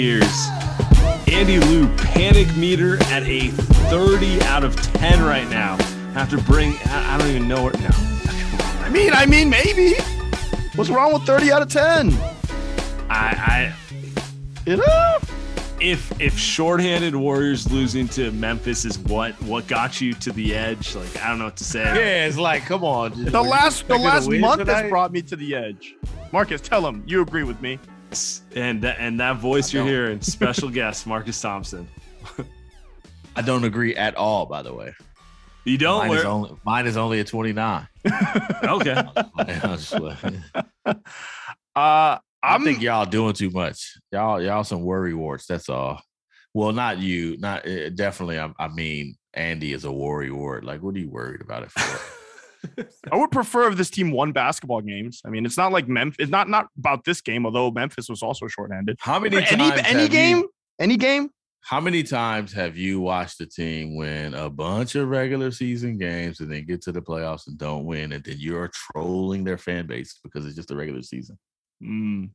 Years. Andy Liu panic meter at a 30 out of 10 right now. Have to bring I I don't even know it now. I mean, I mean, maybe. What's wrong with 30 out of 10? I, You know? I if if shorthanded Warriors losing to Memphis is what what got you to the edge, like I don't know what to say. Yeah, it's like, come on. The last the last month has brought me to the edge. Marcus, tell him you agree with me. And that and that voice you're don't. hearing, special guest Marcus Thompson. I don't agree at all. By the way, You don't mine is only mine is only a twenty nine. okay. Uh I I'm think y'all doing too much. Y'all, y'all some worry warts. That's all. Well, not you. Not uh, definitely. I, I mean, Andy is a worry wart. Like, what are you worried about it for? I would prefer if this team won basketball games. I mean, it's not like Memphis. It's not not about this game, although Memphis was also shorthanded. How many For any times any have game, You, any game. how many times have you watched a team win a bunch of regular season games and then get to the playoffs and don't win, and then you're trolling their fan base because it's just a regular season? Mm,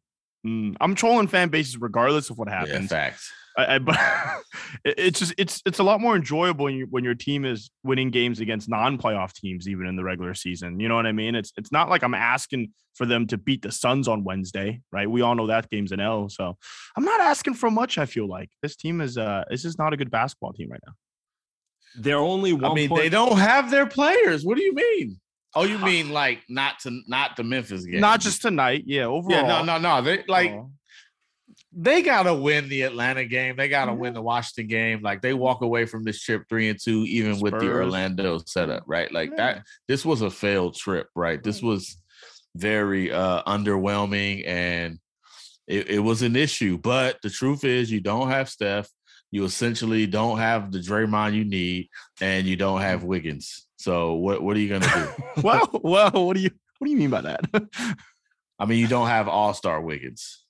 mm. I'm trolling fan bases regardless of what Yeah, happens. facts. I, I, but it's just it's it's a lot more enjoyable when you when your team is winning games against non-playoff teams even in the regular season. You know what I mean? It's it's not like I'm asking for them to beat the Suns on Wednesday, right? We all know that game's an L. So I'm not asking for much. I feel like this team is uh this is not a good basketball team right now. They're only one I mean, point- they don't have their players. What do you mean? Oh, you mean like not to not the Memphis game? Not just tonight, yeah. Overall, yeah, no, no, no. They like overall. They gotta win the Atlanta game. They gotta win the Washington game. Like they walk away from this trip three and two, even with the Orlando setup, right? Like Yeah. that. This was a failed trip, right? This was very uh underwhelming and it, it was an issue. But the truth is, you don't have Steph. You essentially don't have the Draymond you need, and you don't have Wiggins. So what what are you gonna do? well, well, what do you what do you mean by that? I mean, you don't have All Star Wiggins.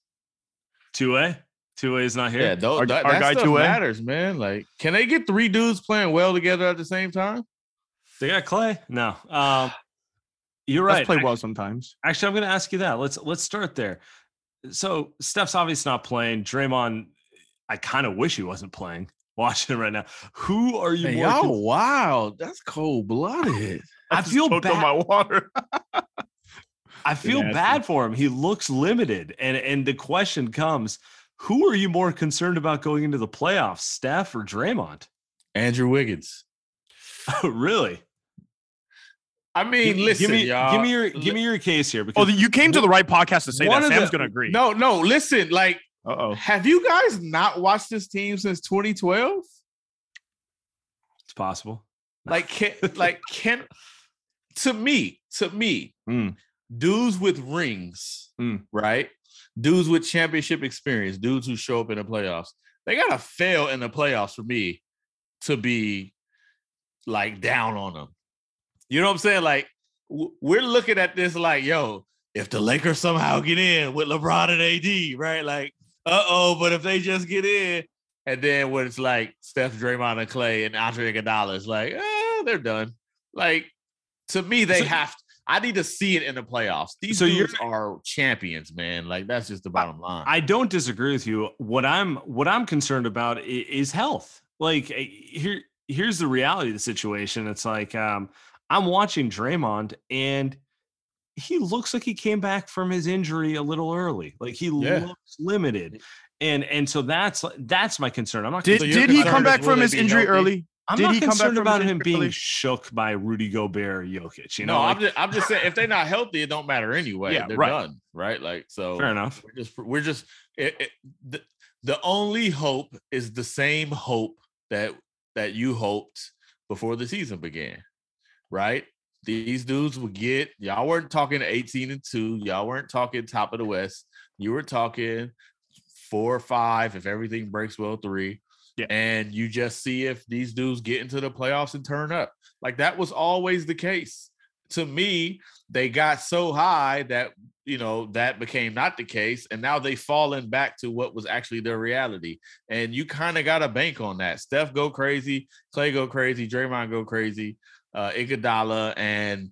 Two A. Two A is not here. Yeah, those, Our- that, our that guy stuff 2A? matters, man. Like, can they get three dudes playing well together at the same time? They got Klay. No. Um, you're Let's right. play well sometimes. Actually, I'm going to ask you that. Let's let's start there. So Steph's obviously not playing. Draymond, I kind of wish he wasn't playing. Watching right now. Who are you more? y'all wild. That's cold blooded. I just feel bad. my water. I feel nasty. bad for him. He looks limited, and and the question comes: Who are you more concerned about going into the playoffs, Steph or Draymond? Andrew Wiggins. really? I mean, Give- listen, give me y'all. give me your give me your case here because Oh, you came to the right podcast to say One that. of Sam's the- gonna agree. No, no, listen. Like, Uh oh. have you guys not watched this team since 2012? it's possible. Like, can like can to me, to me, Mm. Dudes with rings, Mm. right? Dudes with championship experience, dudes who show up in the playoffs, they gotta fail in the playoffs for me to be like down on them. You know what I'm saying? Like w- we're looking at this like, yo, if the Lakers somehow get in with LeBron and AD, right? Like, uh oh, but if they just get in, And then when it's like Steph, Draymond, and Klay and Andre Iguodala, it's like, eh, they're done. Like to me, they So- have. I need to see it in the playoffs. These So you're- dudes are champions, man. Like that's just the bottom line. I don't disagree with you. What I'm what I'm concerned about is health. Like eh, here here's the reality of the situation. It's like um I'm watching Draymond and he looks like he came back from his injury a little early. Like he Yeah. looks limited. And and so that's that's my concern. I'm not Did, So did he come back from his injury healthy? early? I'm did not he come back concerned from about him injury being early? shook by Rudy Gobert Jokic. You know, no, like, I'm just I'm just saying if they're not healthy, it don't matter anyway. Yeah, they're right. done, right? Like so. fair enough. We're just we're just it, it, the, the only hope is the same hope that that you hoped before the season began, right? These dudes would get y'all weren't talking 18 and 2, y'all weren't talking top of the West. You were talking four or five if everything breaks well, three. Yeah. And you just see if these dudes get into the playoffs and turn up. Like that was always the case. To me, they got so high that you know that became not the case and now they fallen back to what was actually their reality and you kind of got to bank on that steph go crazy Klay go crazy draymond go crazy uh Iguodala, and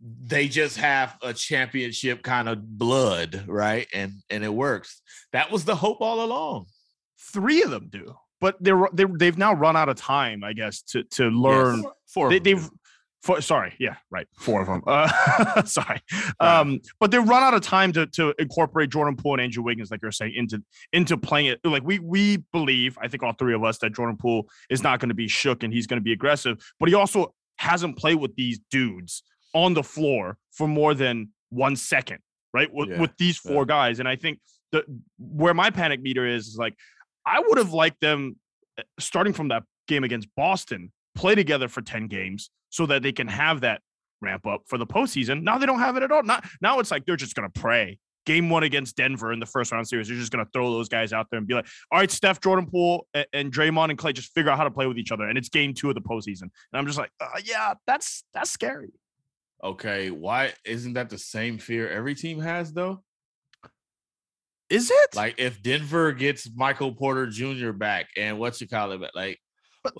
they just have a championship kind of blood right and and it works that was the hope all along Three of them do, but they're, they're they've now run out of time, I guess, to to learn. Four. They, of them they've do. for, sorry, yeah, right, four of them. Uh, sorry, Right. um, but they run out of time to to incorporate Jordan Poole and Andrew Wiggins, like you're saying, into into playing it. Like we we believe, I think all three of us, that Jordan Poole is not going to be shook and he's going to be aggressive, but he also hasn't played with these dudes on the floor for more than one second, right? With, Yeah, with these four guys, and I think the where my panic meter is is like I would have liked them uh, starting from that game against Boston, play together for 10 games so that they can have that ramp up for the postseason. Now they don't have it at all. Not now it's like they're just gonna pray. Game one against Denver in the first round series, they're just gonna throw those guys out there and be like, all right, Steph, Jordan Poole, and, and Draymond and Klay, just figure out how to play with each other. And it's game two of the postseason. And I'm just like, uh, yeah, that's that's scary. okay why isn't that the same fear every team has though Is it? like if denver gets michael porter jr back and what you call it like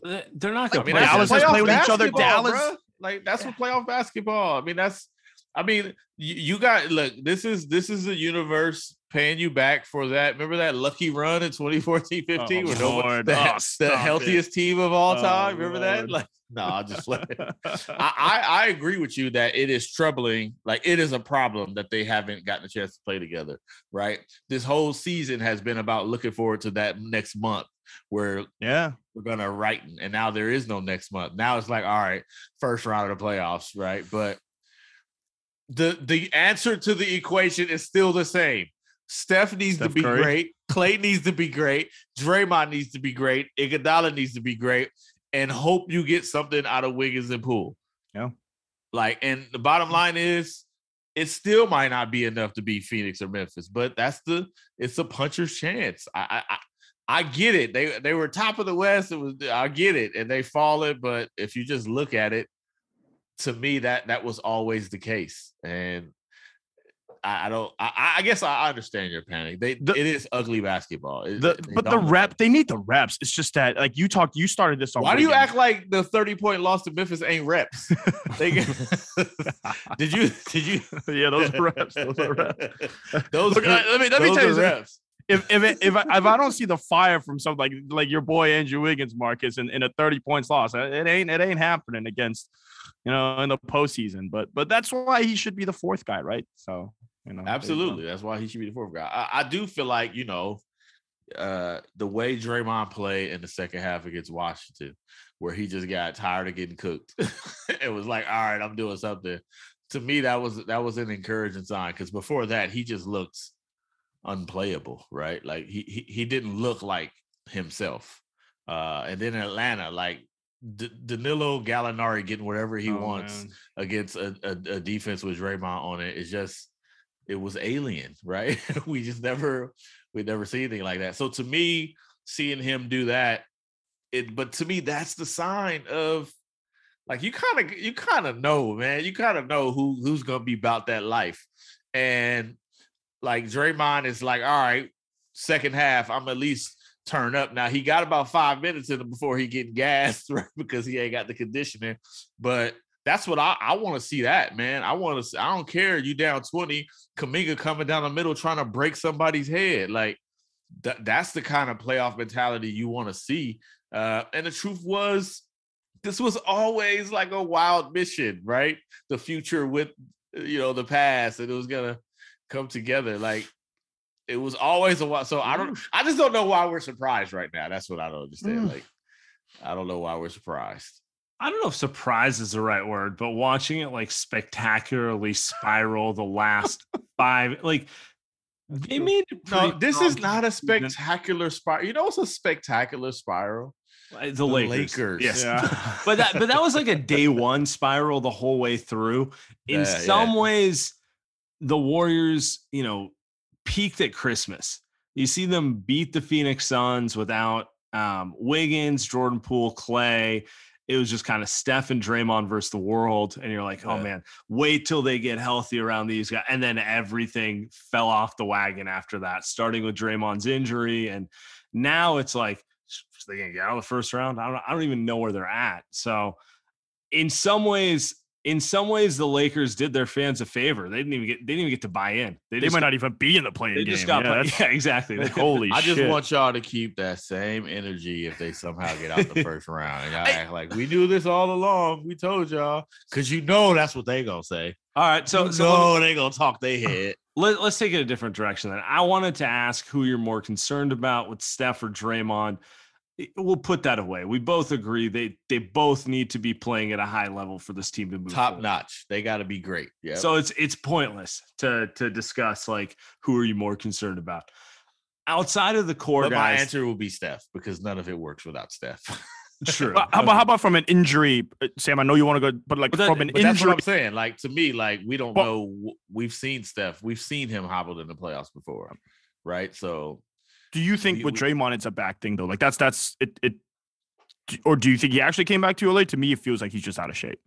They- They're not I going to mean, play. Dallas that's has together. with each other. Dallas- bruh. like that's what playoff basketball. I mean, that's. I mean, you, you got look. This is this is a universe paying you back for that. Remember that lucky run in 2014, 15, Oh, where nobody, Lord. the, Oh, the stop it. healthiest team of all Oh, time. Remember that? Like, no, I'll just let it. I, I I agree with you that it is troubling. Like it is a problem that they haven't gotten a chance to play together. Right. This whole season has been about looking forward to that next month where yeah. we're gonna write and now there is no next month. Now it's like, all right, first round of the playoffs, right? But the the answer to the equation is still the same. Steph needs Steph to be Curry. great. Klay needs to be great. Draymond needs to be great. Iguodala needs to be great, and hope you get something out of Wiggins and Poole. Yeah. Like, and the bottom line is, it still might not be enough to beat Phoenix or Memphis, but that's the it's a puncher's chance. I I, I I get it. They they were top of the West. It was I get it, and they fall it. But if you just look at it, to me that that was always the case, and I, I don't. I, I guess I understand your panic. They The- it is ugly basketball. It- The, but the rep, they need the reps. It's just that, like you talked, you started this on. Why do you act like the thirty point loss to Memphis ain't reps? They did you did you? yeah, those are reps. Those are reps. those Look, are- let me let me tell you something. reps. if if it, if I, if I don't see the fire from some like like your boy Andrew Wiggins, Marcus, in, in a thirty points loss, it ain't it ain't happening against you know in the postseason. But but that's why he should be the fourth guy, right? So you know. Absolutely. That's why he should be the fourth guy. I, I do feel like, you know, uh the way Draymond played in the second half against Washington, where he just got tired of getting cooked. it was like, all right, I'm doing something. To me, that was that was an encouraging sign because before that, he just looked unplayable, right? Like he he, he didn't look like himself. Uh and then Atlanta, like D- Danilo Gallinari getting whatever he Oh, wants man. against a, a, a defense with Draymond on it is just it was alien, right? we just never we never see anything like that. So to me, seeing him do that, it but to me that's the sign of like you kind of you kind of know, man. You kind of know who who's gonna be about that life. And like Draymond is like, all right, second half, I'm at least turn up. Now he got about five minutes in him before he getting gassed, right? Because he ain't got the conditioning. But that's what I, I want to see that, man. I want to I don't care. You down 20, Kuminga coming down the middle trying to break somebody's head. Like th- that's the kind of playoff mentality you want to see. Uh, and the truth was this was always like a wild mission, right? The future with you know the past, and it was gonna come together. Like it was always a while. So I don't I just don't know why we're surprised right now. That's what I don't understand. Mm. Like I don't know why we're surprised. I don't know if surprise is the right word, but watching it like spectacularly spiral the last five, like they made No, this is not a spectacular spiral. You know what's a spectacular spiral? Uh, The Lakers. Lakers. Yes. Yeah. but that but that was like a day one spiral the whole way through. In Yeah, some yeah. ways, the Warriors, you know, peaked at Christmas. You see them beat the Phoenix Suns without um, Wiggins, Jordan Poole, Klay. It was just kind of Steph and Draymond versus the world. And you're like, oh Yeah. man, wait till they get healthy around these guys. And then everything fell off the wagon after that, starting with Draymond's injury. And now it's like, they gonna get out of the first round? I don't, I don't even know where they're at. So, in some ways, in some ways, the Lakers did their fans a favor. They didn't even get, they didn't even get to buy in. They just might got- not even be in the playing They game. just got, yeah, yeah, yeah exactly. like, holy I just shit. want y'all to keep that same energy if they somehow get out the first round. And y'all act like we knew this all along. We told y'all. Cause you know that's what they gonna say. All right, so you so let me- know they gonna talk their head. let, us take it a different direction then. I wanted to ask who you're more concerned about with Steph or Draymond. I- We'll put that away. We both agree they they both need to be playing at a high level for this team to move Top forward. notch. They gotta be great. Yeah. So it's it's pointless to to discuss like who are you more concerned about outside of the core but my answer will be Steph because none of it works without Steph. True. But how about how about from an injury, uh, Sam? I know you want to go, but like But that- from an But that's what I'm saying. Like to me, like we don't But- know. We've seen Steph. We've seen him hobbled in the playoffs before, right? So do you think we- with we- Draymond it's a back thing though? Like that's that's it. It or do you think he actually came back too late? To me, it feels like he's just out of shape.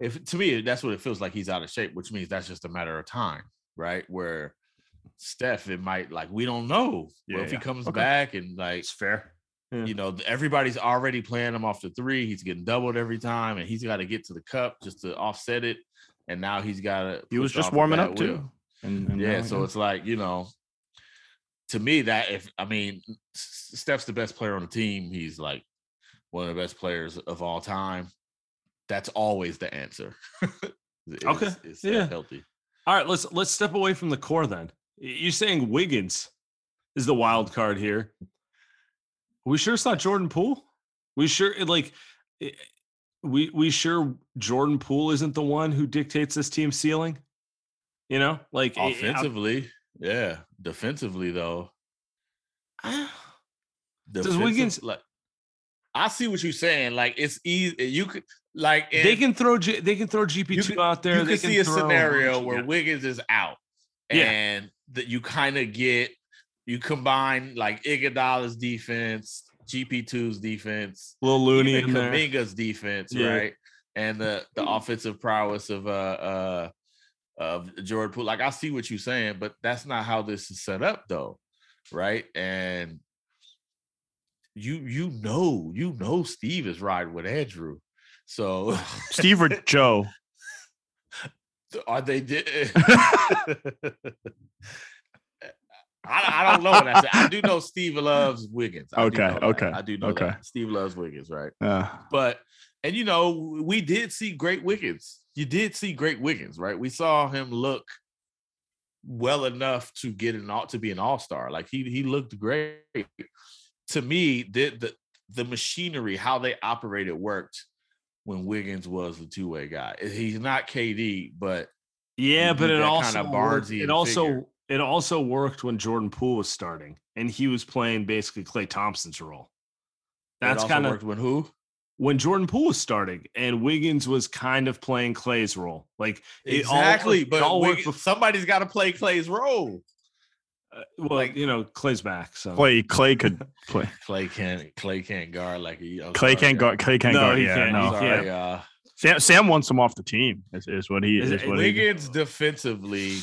if to me that's what it feels like he's out of shape, which means that's just a matter of time, right? Where Steph, it might like we don't know. Yeah, well, if he comes Okay. back and like it's fair. Yeah. you know everybody's already playing him off the three, he's getting doubled every time, and he's got to get to the cup just to offset it. And now he's got to. He was just warming up too. And, and Yeah, so it's like you know, to me that if I mean Steph's the best player on the team, he's like one of the best players of all time. That's always the answer. Is- Okay, Steph yeah. healthy. All right, let's let's step away from the core then. You're saying Wiggins is the wild card here. We sure it's not Jordan Poole. We sure like we we sure Jordan Poole isn't the one who dictates this team's ceiling. You know, like Offensively, yeah. Defensively, though, I- Does Wiggins- like? I see what you're saying. Like it's easy. You could like they can throw G, they can throw GP two out there. You they can see a scenario where yeah. Wiggins is out, Yeah. and that you kind of get you combine like Iguodala's defense, GP2's defense, little Looney there. Kuminga's defense, Yeah. right? And the the offensive prowess of uh uh of Jordan Poole. Like I see what you're saying, but that's not how this is set up though, right? And you you know, you know Steve is riding with Andrew. So Steve or Joe. are they did I, I don't know. what I said. I do know Steve loves Wiggins. I do Okay, that. okay, I do know okay. that. Steve loves Wiggins, right? Uh, But and you know, we did see great Wiggins. You did see great Wiggins, right? We saw him look well enough to get an all to be an all-star. Like he he looked great. To me, the the the machinery, how they operated worked when Wiggins was the two-way guy. Eh, he's not KD, but Yeah, but it also worked, it also figure. it also worked when Jordan Poole was starting and he was playing basically Klay Thompson's role. That's kind of worked when who? When Jordan Poole was starting and Wiggins was kind of playing Klay's role. Like it all Exactly, worked- it but all Wiggins- bef- somebody's got to play Klay's role. uh, well, like- you know, Klay's back. So Klay Klay could play. Klay can't Klay can't guard like he. I'm Klay sorry, can't y'all. guard. Klay can't No, guard. he Yeah, can't, no. he I'm can't. sorry, uh, Sam, Sam wants him off the team. Is, is what he Is is. it- what he, Wiggins defensively,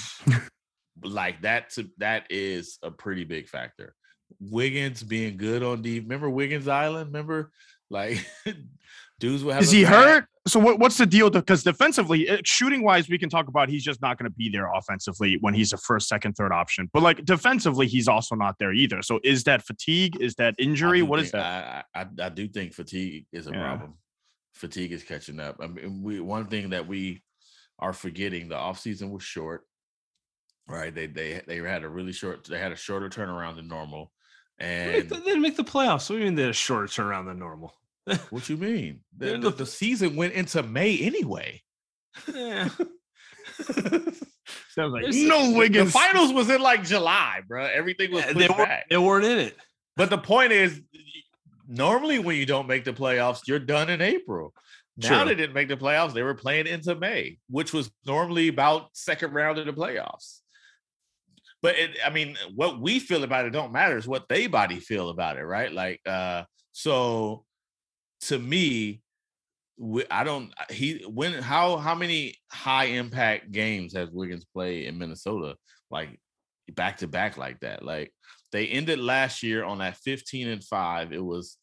like that to that is a pretty big factor. Wiggins being good on the remember Wiggins Island? Remember like dudes will have Is he hurt? So what, what's the deal? Because defensively, uh, shooting wise, we can talk about he's just not going to be there offensively when he's a first, second, third option. But like defensively, he's also not there either. So is that fatigue? Is that injury? What is think- that? I, I I I do think fatigue is a Yeah. problem. Fatigue is catching up. I mean, we one thing that we are forgetting the offseason was short. Right. They they they had a really short they had a shorter turnaround than normal. They And didn't make the playoffs. What do you mean they had a shorter turnaround than normal? what you mean? The, the, the- the season went into May anyway. Yeah. Sounds like There's- no The finals was in like July, bro. Everything was they, were, they weren't in it. But the point is, normally when you don't make the playoffs, you're done in April. Now they didn't make the playoffs; they were playing into May, which was normally about second round of the playoffs. But it, I mean, what we feel about it don't matter. It's what they body feel about it, right? Like, uh, so to me, we, I don't. He when how how many high impact games has Wiggins played in Minnesota? Like back to back like that. Like they ended last year on that 15 and 5. It was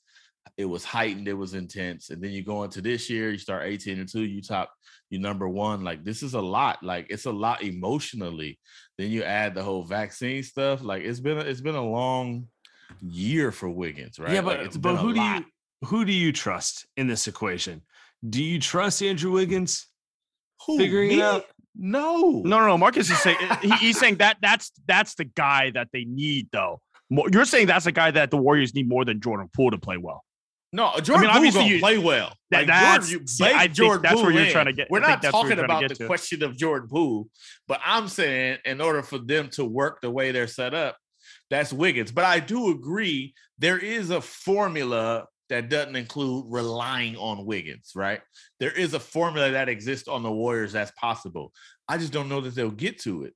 it was heightened, it was intense. And then you go into this year, you start 18 and 2, you top you number one. Like this is a lot. Like it's a lot emotionally. Then you add the whole vaccine stuff. Like it's been a, it's been a long year for Wiggins, right? Yeah, Like, but it's but who do lot. you who do you trust in this equation? Do you trust Andrew Wiggins Who, figuring it me? out? No. No, no, no. Marcus is saying he, he's saying that that's that's the guy that they need though. Mo- You're saying that's the guy that the Warriors need more than Jordan Poole to play well. No, Jordan Poole obviously gonna you- play well. That- Like that's- Jordan, you bake I think Jordan that's where Poole you're in. trying to get- We're I not where talking about the to. question of Jordan Poole, but I'm saying in order for them to work the way they're set up, that's Wiggins. But I do agree there is a formula that doesn't include relying on Wiggins, right? There is a formula that exists on the Warriors that's possible. I just don't know that they'll get to it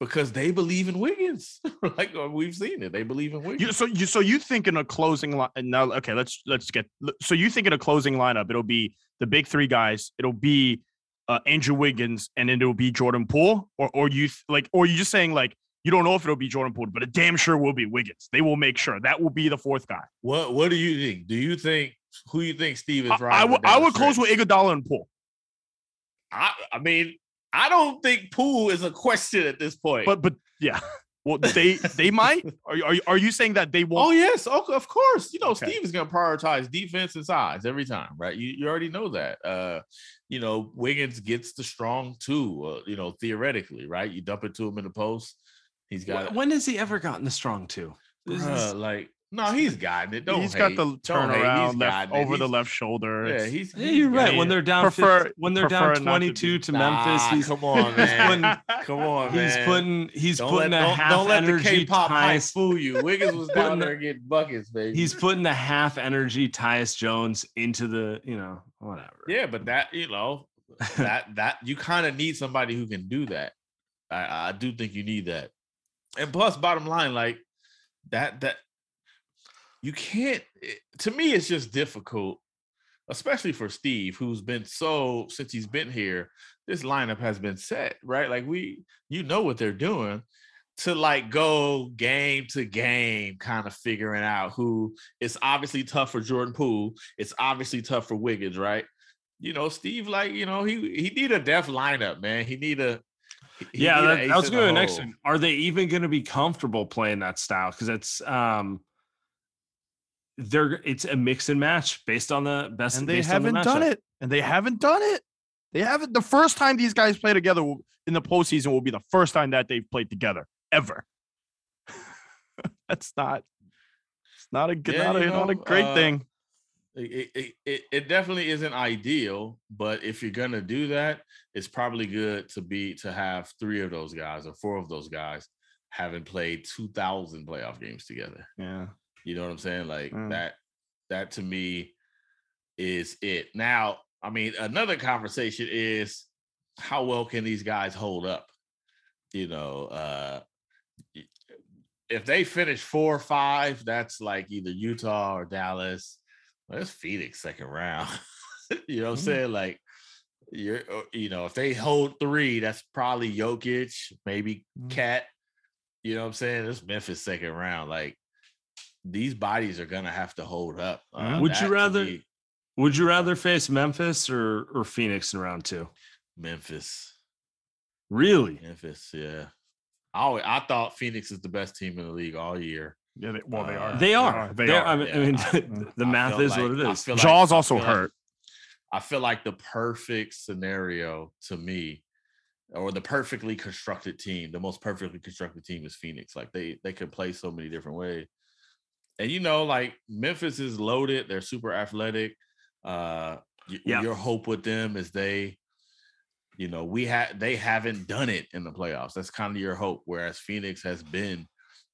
because they believe in Wiggins. like uh, we've seen it, they believe in Wiggins. You, so you so you think in a closing line now? Okay, let's let's get. So you think in a closing lineup, it'll be the big three guys. It'll be uh, Andrew Wiggins, and then it'll be Jordan Poole, or or you like, or you just saying like you don't know if it'll be Jordan Poole, but it damn sure will be Wiggins. They will make sure that will be the fourth guy. What What do you think? Do you think who you think Steve is I, right? I would I would close with Iguodala and Poole, I, I mean, I don't think Poole is a question at this point. but but yeah. Well, they they might. Are you, are you, are you saying that they oh won't? Oh yes, okay, of course. You know, Okay. Steve is going to prioritize defense and size every time, right? You you already know that. Uh, you know, Wiggins gets the strong two. Uh, you know, theoretically, right? You dump it to him in the post. He's got When has he ever gotten the strong two? This Bruh, like no, he's gotten it. Don't he's hate. got the Don't hate. He's turnaround left gotten it. over the left shoulder. Yeah, It's- he's. yeah, you're right. When they're down, Prefer- 50 when they're down not to 22 to, Memphis, Nah, he's come on, man. putting- come on, man. he's putting he's don't putting let, a don't, half don't let the K-pop hype Tyus, fool you. Wiggins was down there getting buckets, baby. he's putting the half energy Tyus Jones into the you know whatever. yeah, but that you know that that you kind of need somebody who can do that. I, I do think you need that. And plus, bottom line, like that that you can't. it- to me, it's just difficult, especially for Steve, who's been so since he's been here. This lineup has been set right. Like we, you know what they're doing. To like go game to game, kind of figuring out who. It's obviously tough for Jordan Poole. It's obviously tough for Wiggins, right? You know, Steve, like you know, he he need a def lineup, man. He need a he yeah, need that, that was in going to the be the next thing. Are they even going to be comfortable playing that style? Because it's um, they're it's a mix and match based on the best. and they based on the haven't done it. And they haven't done it. They haven't. The first time these guys play together in the postseason will be the first time that they've played together ever. That's not. It's not a good, Yeah, not, a, you not a great uh, thing. it, it, it, it definitely isn't ideal, but if you're gonna do that, it's probably good to be to have three of those guys or four of those guys having played 2,000 playoff games together. Yeah. You know what I'm saying? Like Mm. that. That to me is it. Now, I mean, another conversation is how well can these guys hold up? You know, uh if they finish four or five, that's like either Utah or Dallas. Well, it's Phoenix second round. you know what I'm Mm. saying? Like you're uh, you know, if they hold three, that's probably Jokic, maybe Mm. KAT. You know what I'm saying? It's Memphis second round. Like these bodies are gonna have to hold up. Uh, Would you rather- me, Would you rather face Memphis or or Phoenix in round two? Memphis? Really? Memphis, yeah. I always, I thought Phoenix is the best team in the league all year. Yeah, they, well, they Uh, are. They are. They They're- I mean, I mean Yeah, the I math is like- what it I is. feel like- Jaws I also feel like- hurt. I feel like the perfect scenario to me, or the perfectly constructed team, the most perfectly constructed team is Phoenix. Like they they could play so many different ways. And you know, like Memphis is loaded, they're super athletic. Uh your hope with them is they, you know, we had they haven't done it in the playoffs. That's kind of your hope. Whereas Phoenix has been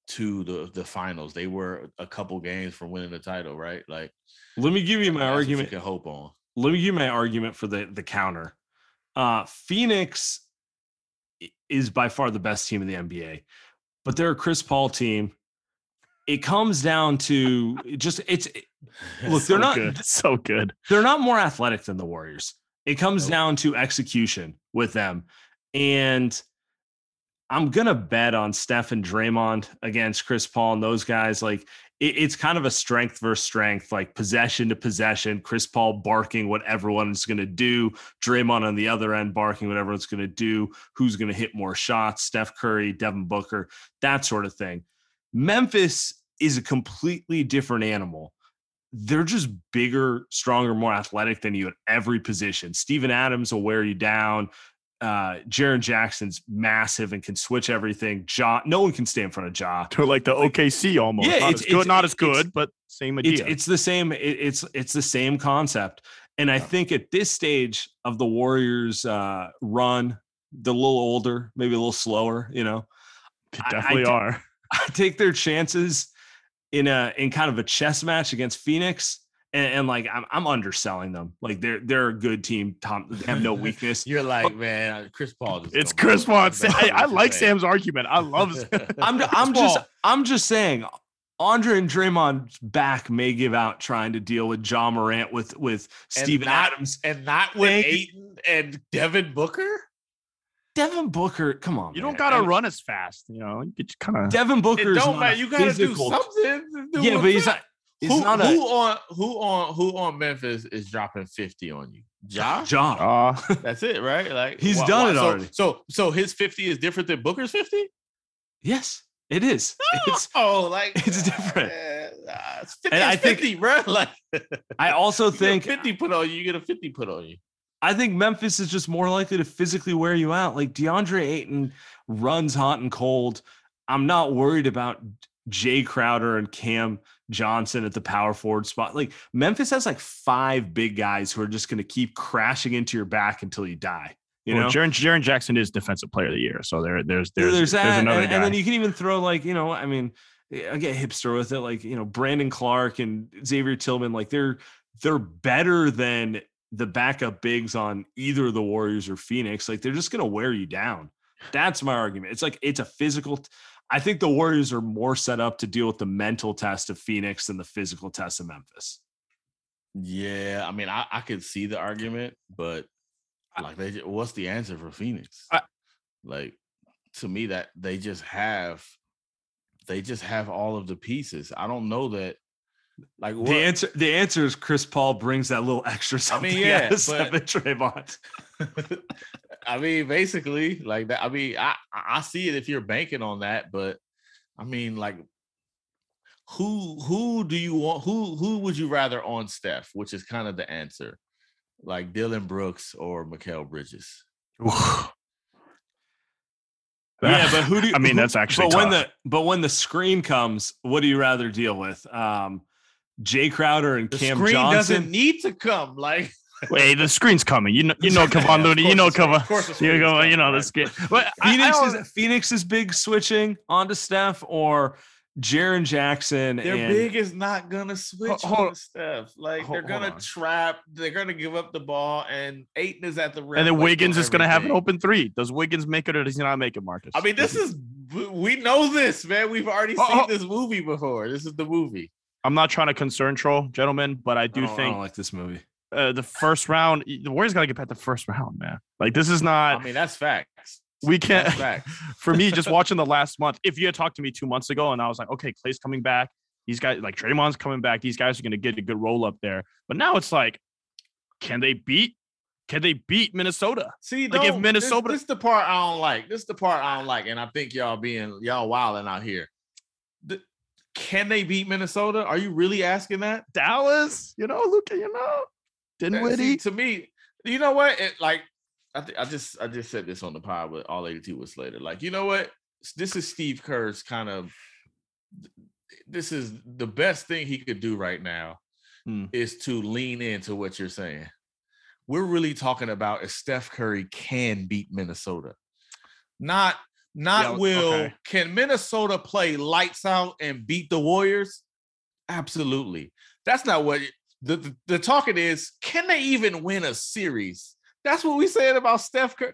to the the finals. They were a couple games from winning the title, right? Like Let me give you my argument. you can hope on. let me give you my argument for the the counter. Uh Phoenix is by far the best team in the NBA, but they're a Chris Paul team. It comes down to just it's look, So they're not good. so good. they're not more athletic than the Warriors. It comes Nope. down to execution with them. And I'm gonna bet on Steph and Draymond against Chris Paul and those guys. Like it- it's kind of a strength versus strength, like possession to possession. Chris Paul barking what everyone's gonna do. Draymond on the other end barking what everyone's gonna do. Who's gonna hit more shots? Steph Curry, Devin Booker, that sort of thing. Memphis is a completely different animal they're just bigger, stronger, more athletic than you at every position. Steven Adams will wear you down. Uh, Jaren Jackson's massive and can switch everything. Ja, no one can stay in front of Ja. To like the OKC almost. Yeah, not it's- as good, it's- not as good, but same idea. it's the same. it- it's it's the same concept. And I think at this stage of the Warriors' uh, run, a little older, maybe a little slower. You know, They I- I definitely d- are. I take their chances in a in kind of a chess match against Phoenix. And, and like I'm, I'm underselling them. Like they're they're a good team. Tom, they have no weakness. You're like, man, Chris Paul. It's Chris Paul. I, I like saying. Sam's argument. I love. I'm I'm just Paul. I'm just saying Andre and Draymond's back may give out trying to deal with John Morant with with And Steven not- Adams. and not with Ayton and Devin Booker. Devin Booker, come on. You man. don't gotta And run as fast. You know, you just kind of. Devin Booker is don't matter. You gotta do something. to do Yeah, but he's not he's who, not a who on who on who on Memphis is dropping 50 on you? Ja? Ja. Uh, That's it, right? Like He's done it so, already. So so his 50 is different than Booker's 50? Yes, it is. It's oh, like it's different. uh, uh, it's 50 And I is think- bro. Like I also you get a think 50 put on you, you get a 50 put on you. I think Memphis is just more likely to physically wear you out. Like DeAndre Ayton runs hot and cold. I'm not worried about Jae Crowder and Cam Johnson at the power forward spot. Like Memphis has like five big guys who are just going to keep crashing into your back until you die. You well, know, Jaren, Jaren Jackson is defensive player of the year. So there, there's, there's, there's, there's, another and, guy. and then you can even throw like you know, I mean, I get hipster with it, like you know, Brandon Clarke and Xavier Tillman, like they're they're better than the backup bigs on either the Warriors or Phoenix. Like they're just gonna wear you down. That's my argument. It's like it's a physical. t- I think the Warriors are more set up to deal with the mental test of Phoenix than the physical test of Memphis. Yeah, I mean, I, I could see the argument, but like, they, what's the answer for Phoenix? I- like, to me, that they just have, they just have all of the pieces. I don't know that, like, what, The answer, the answer is Chris Paul brings that little extra something. I mean, yeah, out of Steph but- Draymond. I mean, basically, like that. I mean, I I see it if you're banking on that, but I mean, like, who who do you want? Who who would you rather on Steph? Which is kind of the answer, like Dillon Brooks or Mikal Bridges. Yeah, but who do you, I mean, who- that's actually But when the but when the screen comes, what do you rather deal with? Um, Jae Crowder and The Cam screen Johnson. doesn't need to come. Like, Wait, the screen's coming. You know, you know, Yeah, Kevon of Looney. You know, the screen- Kevon. of course You screen's go. You know, the right. screen. But I- I Phoenix is Phoenix is big switching onto Steph or Jaren Jackson their and big is not gonna switch hold- on Steph. Like, hold- they're gonna trap. They're gonna give up the ball, and Ayton is at the rim. and then Wiggins is going to have an open three. Does Wiggins make it or does he not make it, Marcus? I mean, this is we know this, man. We've already Oh, seen oh. this movie before. This is the movie. I'm not trying to concern troll, gentlemen, but I I do I think don't like this movie. uh, the first round, the Warriors got to get past the first round, man. Like this is not. I mean, that's facts. we can't. Facts. for me, just watching the last month, if you had talked to me two months ago and I was like, okay, Klay's coming back, These guys, like Draymond's coming back. These guys are going to get a good roll up there. But now it's like, can they beat? Can they beat Minnesota? See, Like, if Minnesota- this, this is the part I don't like. This is the part I don't like, and I think y'all being y'all wilding out here. The- can they beat Minnesota? Are you really asking that? Dallas, you know, look, you know, Uh, see, Dinwiddie. to me, you know what? It, like, I, th- I just I just said this on the pod with all 82 with Slater. Like, you know what? This is Steve Kerr's kind of. This is the best thing he could do right now, Hmm. is to lean into what you're saying. We're really talking about if Steph Curry can beat Minnesota, not not Yeah, will. okay. Can Minnesota play lights out and beat the Warriors? Absolutely. That's not what the, the, the talking is. Can they even win a series? That's what we said about Steph Curry.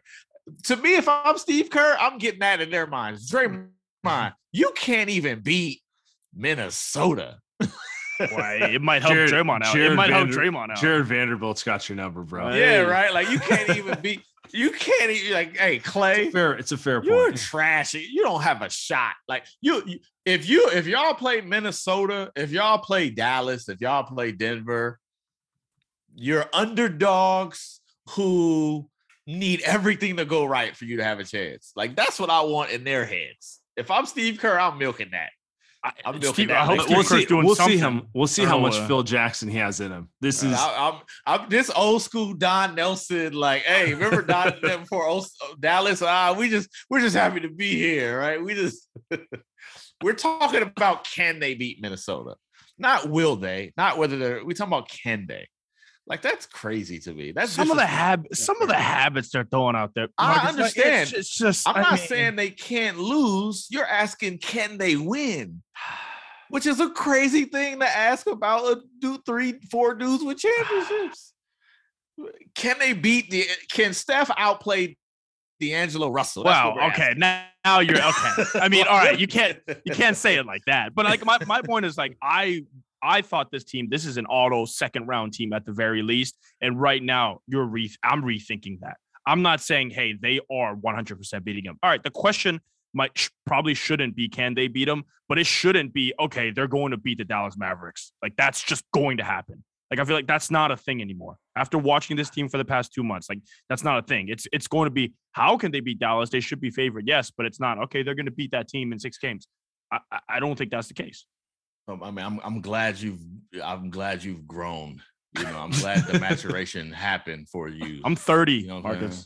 To me, if I'm Steve Kerr, I'm getting that in their minds. Draymond, you can't even beat Minnesota. Why, it might help Jarred- Draymond out. Jarred it might help Draymond out. Jarred Vanderbilt's got your number, bro. Yeah, Hey. right. Like you can't even beat. You can't even like. Hey, Klay, Fair. It's a fair you're point. trashy. You don't have a shot. Like you, you, if you, if y'all play Minnesota, if y'all play Dallas, if y'all play Denver, you're underdogs who need everything to go right for you to have a chance. Like that's what I want in their heads. If I'm Steve Kerr, I'm milking that. I, I'm milking Steve, I hope we'll see. doing We'll see him. We'll see how much uh, Phil Jackson he has in him. This is I, am I'm this old school Don Nelson. Like, hey, remember Don before old, Dallas? Ah, we just we're just happy to be here, right? We just we're talking about can they beat Minnesota? Not will they? Not whether they're. We talking about can they? Like that's crazy to me. That's some of the habits, some of the habits they're throwing out there. I Marcus, understand. It's, it's just. I'm I not mean, saying they can't lose. You're asking can they win? Which is a crazy thing to ask about a do three, four dudes with championships. Can they beat the can Steph outplay D'Angelo Russell? That's Wow. Okay. Now, now you're okay. I mean, all right. You can't. You can't say it like that. But like my, my point is like I I thought this team this is an auto second round team at the very least, and right now you're re I'm rethinking that. I'm not saying hey they are 100 percent beating them. All right, the question might sh- probably shouldn't be can they beat them, but it shouldn't be okay they're going to beat the Dallas Mavericks. Like that's just going to happen. Like I feel like that's not a thing anymore. After watching this team for the past two months, like that's not a thing. It's it's going to be how can they beat Dallas? They should be favored, yes, but it's not okay. They're going to beat that team in six games. I- I don't think that's the case. Um, I mean, I'm I'm glad you've I'm glad you've grown. You know, I'm glad the maturation happened for you. I'm 30, You know Marcus. saying?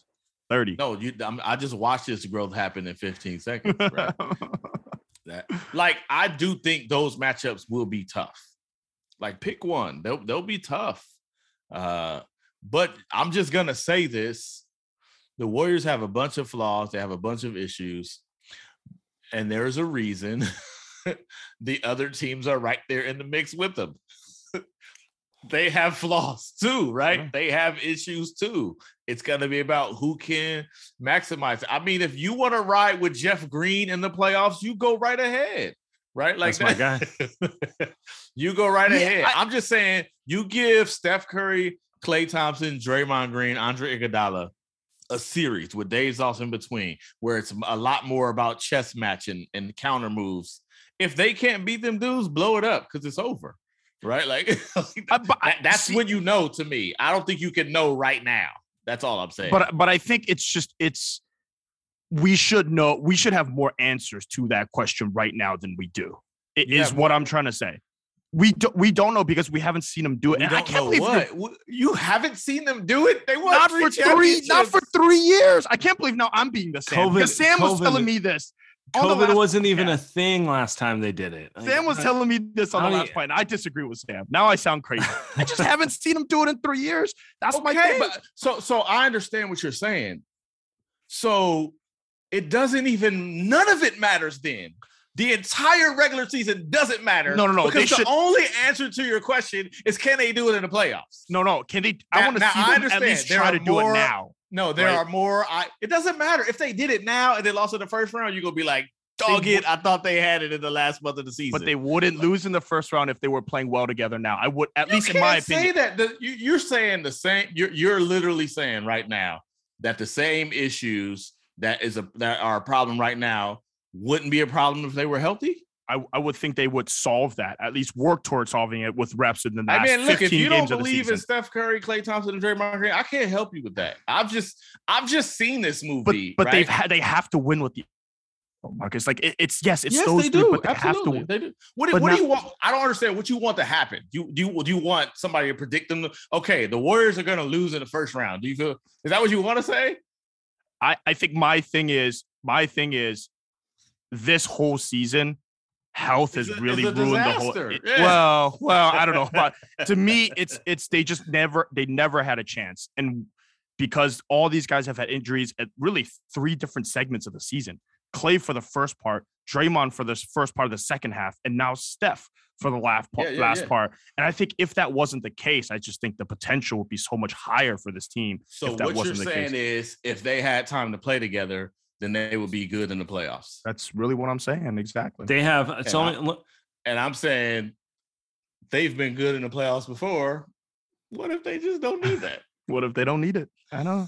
30. no, you. I'm, I just watched this growth happen in 15 seconds. Right? that like I do think those matchups will be tough. Like pick one, they'll they'll be tough. Uh, but I'm just gonna say this: the Warriors have a bunch of flaws. They have a bunch of issues, and there's a reason the other teams are right there in the mix with them. they have flaws too, right? Yeah. They have issues too. It's going to be about who can maximize. I mean, if you want to ride with Jeff Green in the playoffs, you go right ahead, right? Like That's my that- you go right Yeah, ahead. I- I'm just saying, you give Steph Curry, Klay Thompson, Draymond Green, Andre Iguodala a series with days off in between, where it's a lot more about chess matching and counter moves. If they can't beat them dudes, blow it up because it's over, right? Like that- that's when you know. To me, I don't think you can know right now. That's all I'm saying. but but I think it's just it's we should know we should have more answers to that question right now than we do. It is Yeah, what I'm trying to say. We don't we don't know because we haven't seen them do it. And I can't believe what Wh- you haven't seen them do it. They won not three for three, not for three years. I can't believe now I'm being the same. COVID because Sam was telling me this. On the COVID last wasn't even a thing last time they did it. Like, Sam was telling me this on I the last point. and I disagree with Sam. Now I sound crazy. I just haven't seen him do it in three years. That's my thing. but so so I understand what you're saying. So it doesn't even none of it matters then. The entire regular season doesn't matter. No, no, no, they Because the should- only answer to your question is can they do it in the playoffs? no, no. Can they? I want to see I them at understand. least There try are to do it now. No, there Right. are more. I it doesn't matter if they did it now and they lost in the first round. You're gonna be like, dog They it. I thought they had it in the last month of the season. But they wouldn't lose in the first round if they were playing well together now. I would, at You least in my can't say that. The- you, you're saying the same. You're you're literally saying right now that the same issues that is a that are a problem right now wouldn't be a problem if they were healthy. I, I would think they would solve that, at least work towards solving it with reps in the last I mean, look, 15 if you don't believe in. Steph Curry, Klay Thompson, and Draymond Green, I can't help you with that. I've just I've just seen this movie. but right? they've had they have to win with the Marcus. Like it, it's yes, it's yes, those they three, do. but they have Absolutely, to. they do. What, do- but do you want? I don't understand what you want to happen. Do you do you, do you want somebody to predict them? Okay, the Warriors are going to lose in the first round. Do you feel? Is that what you want to say? I I think my thing is my thing is this whole season. Health has a- really ruined the whole. disaster. it- Yeah. Well, well, I don't know, but to me, it's it's they just never they never had a chance, and because all these guys have had injuries at really three different segments of the season. Klay for the first part, Draymond for this first part of the second half, and now Steph for the last part. Yeah, yeah, last yeah. part. And I think if that wasn't the case, I just think the potential would be so much higher for this team. So if that what you're wasn't the saying case. is, if they had time to play together, then they would be good in the playoffs. That's really what I'm saying. Exactly. They have it's And I- only look, And I'm saying they've been good in the playoffs before. What if they just don't need that? what if they don't need it? I know.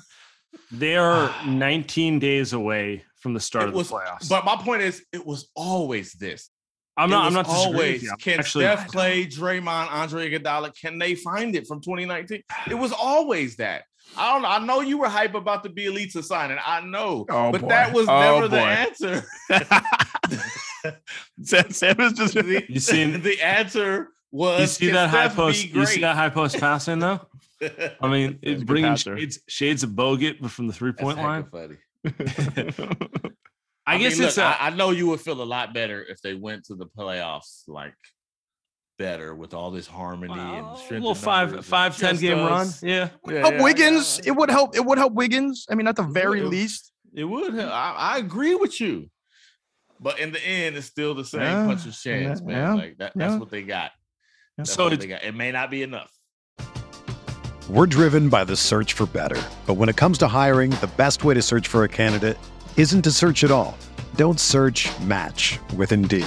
they are 19 days away from the start It of the was- playoffs. But my point is, it was always this. I'm not. I'm not disagreeing with always. you. Can Actually, Steph, Klay, Draymond, Andre Iguodala, can they find it from 2019? It was always that. I don't know. I know you were hype about the Bjelica signing. I know, Oh, but boy. that was Oh, never the answer. Sam, Sam is just the, You seen- the answer was you see can that high post? be You see that high post passing though? I mean, He's a it's bringing shades, shades of Bogut, but from the three point line. funny. I, I, guess mean, it's look, a, I I know you would feel a lot better if they went to the playoffs like better with all this harmony well, and a little five, five, ten just game run. us. Yeah, Yeah, help yeah, Wiggins. yeah. It would help. It would help Wiggins. I mean, at the very would. least. It would. Have. I, I agree with you, but in the end, it's still the same Yeah, puncher's chance, yeah, man. yeah, Like that, that's yeah. what they got. That's So what it's- they got. It may not be enough. We're driven by the search for better. But when it comes to hiring, the best way to search for a candidate isn't to search at all. Don't search match with Indeed.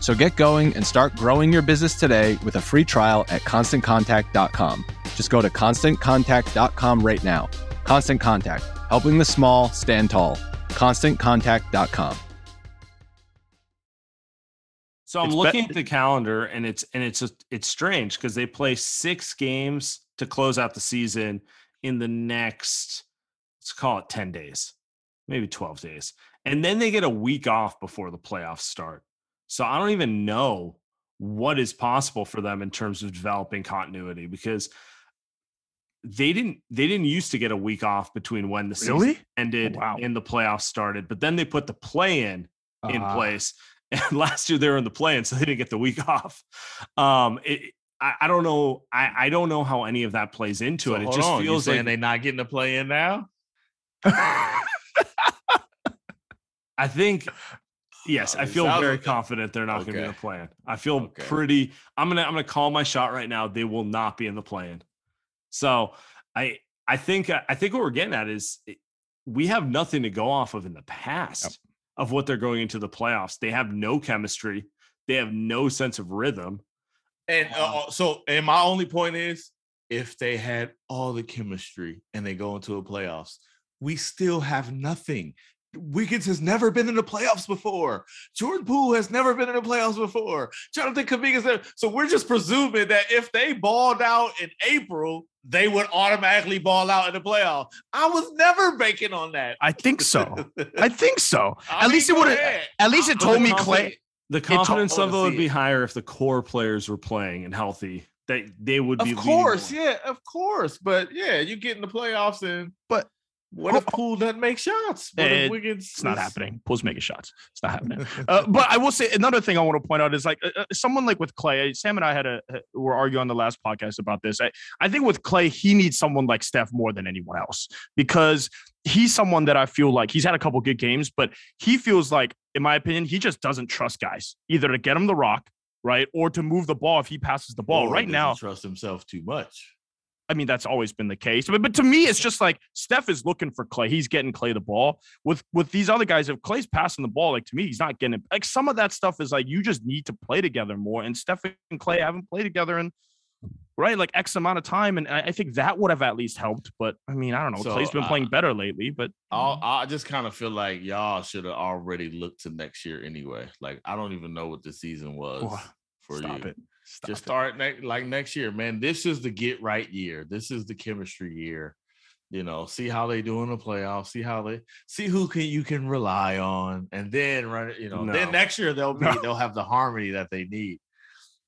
So get going and start growing your business today with a free trial at constantcontact.com. Just go to constantcontact.com right now. Constant Contact, helping the small stand tall. ConstantContact.com. So I'm It's be- looking at the calendar, and it's and it's a, it's strange because they play six games to close out the season in the next let's call it ten days, maybe twelve days, and then they get a week off before the playoffs start. So I don't even know what is possible for them in terms of developing continuity because they didn't they didn't used to get a week off between when the season Really? ended wow. and the playoffs started, but then they put the play in in Ah. place. And last year they were in the play-in, so they didn't get the week off. Um, it, I, I don't know. I, I don't know how any of that plays into So it. It just on, feels like they're not getting to play in now. I think. Yes, I feel very like confident they're not going to be in the plan. I feel Okay. pretty. I'm gonna I'm gonna call my shot right now. They will not be in the plan. So I I think I think what we're getting at is eh, we have nothing to go off of in the past of what they're going into the playoffs. They have no chemistry. They have no sense of rhythm. And uh, um, uh so, and my only point is, if they had all the chemistry and they go into a playoffs, we still have nothing. Wiggins has never been in the playoffs before. Jordan Poole has never been in the playoffs before. Jonathan Kuminga's there. So we're just presuming that if they balled out in April, they would automatically ball out in the playoff. I was never banking on that. I think so. I think so. I at mean, least it would have. At least it told me Klay. The confidence I level would be it. higher if the core players were playing and healthy. That they would be. Of course, yeah, of course. But yeah, you get in the playoffs and But- what if Poole doesn't make shots? What It- if Wiggins It's not happening. Poole's making shots. It's not happening. Uh, but I will say another thing I want to point out is like uh, uh, someone like with Klay. Sam and I had a uh, were arguing on the last podcast about this. I I think with Klay, he needs someone like Steph more than anyone else because he's someone that I feel like he's had a couple good games, but he feels like, in my opinion, he just doesn't trust guys either to get him the rock right or to move the ball if he passes the ball. Or right now, trust himself too much. I mean, that's always been the case. But, but to me, it's just like Steph is looking for Klay. He's getting Klay the ball. With with these other guys, if Klay's passing the ball, like to me, he's not getting it. Like some of that stuff is like you just need to play together more. And Steph and Klay haven't played together in right like X amount of time. And I, I think that would have at least helped. But I mean, I don't know. So, Klay's been playing better lately, but I'll, I just kind of feel like y'all should have already looked to next year anyway. Like I don't even know what the season was Oh, for stop you. it. Stop Just start next like next year, man. This is the get right year. This is the chemistry year. You know, see how they do in the playoffs. See how they see who can you can rely on, and then run. You know, No. then next year they'll be No. they'll have the harmony that they need.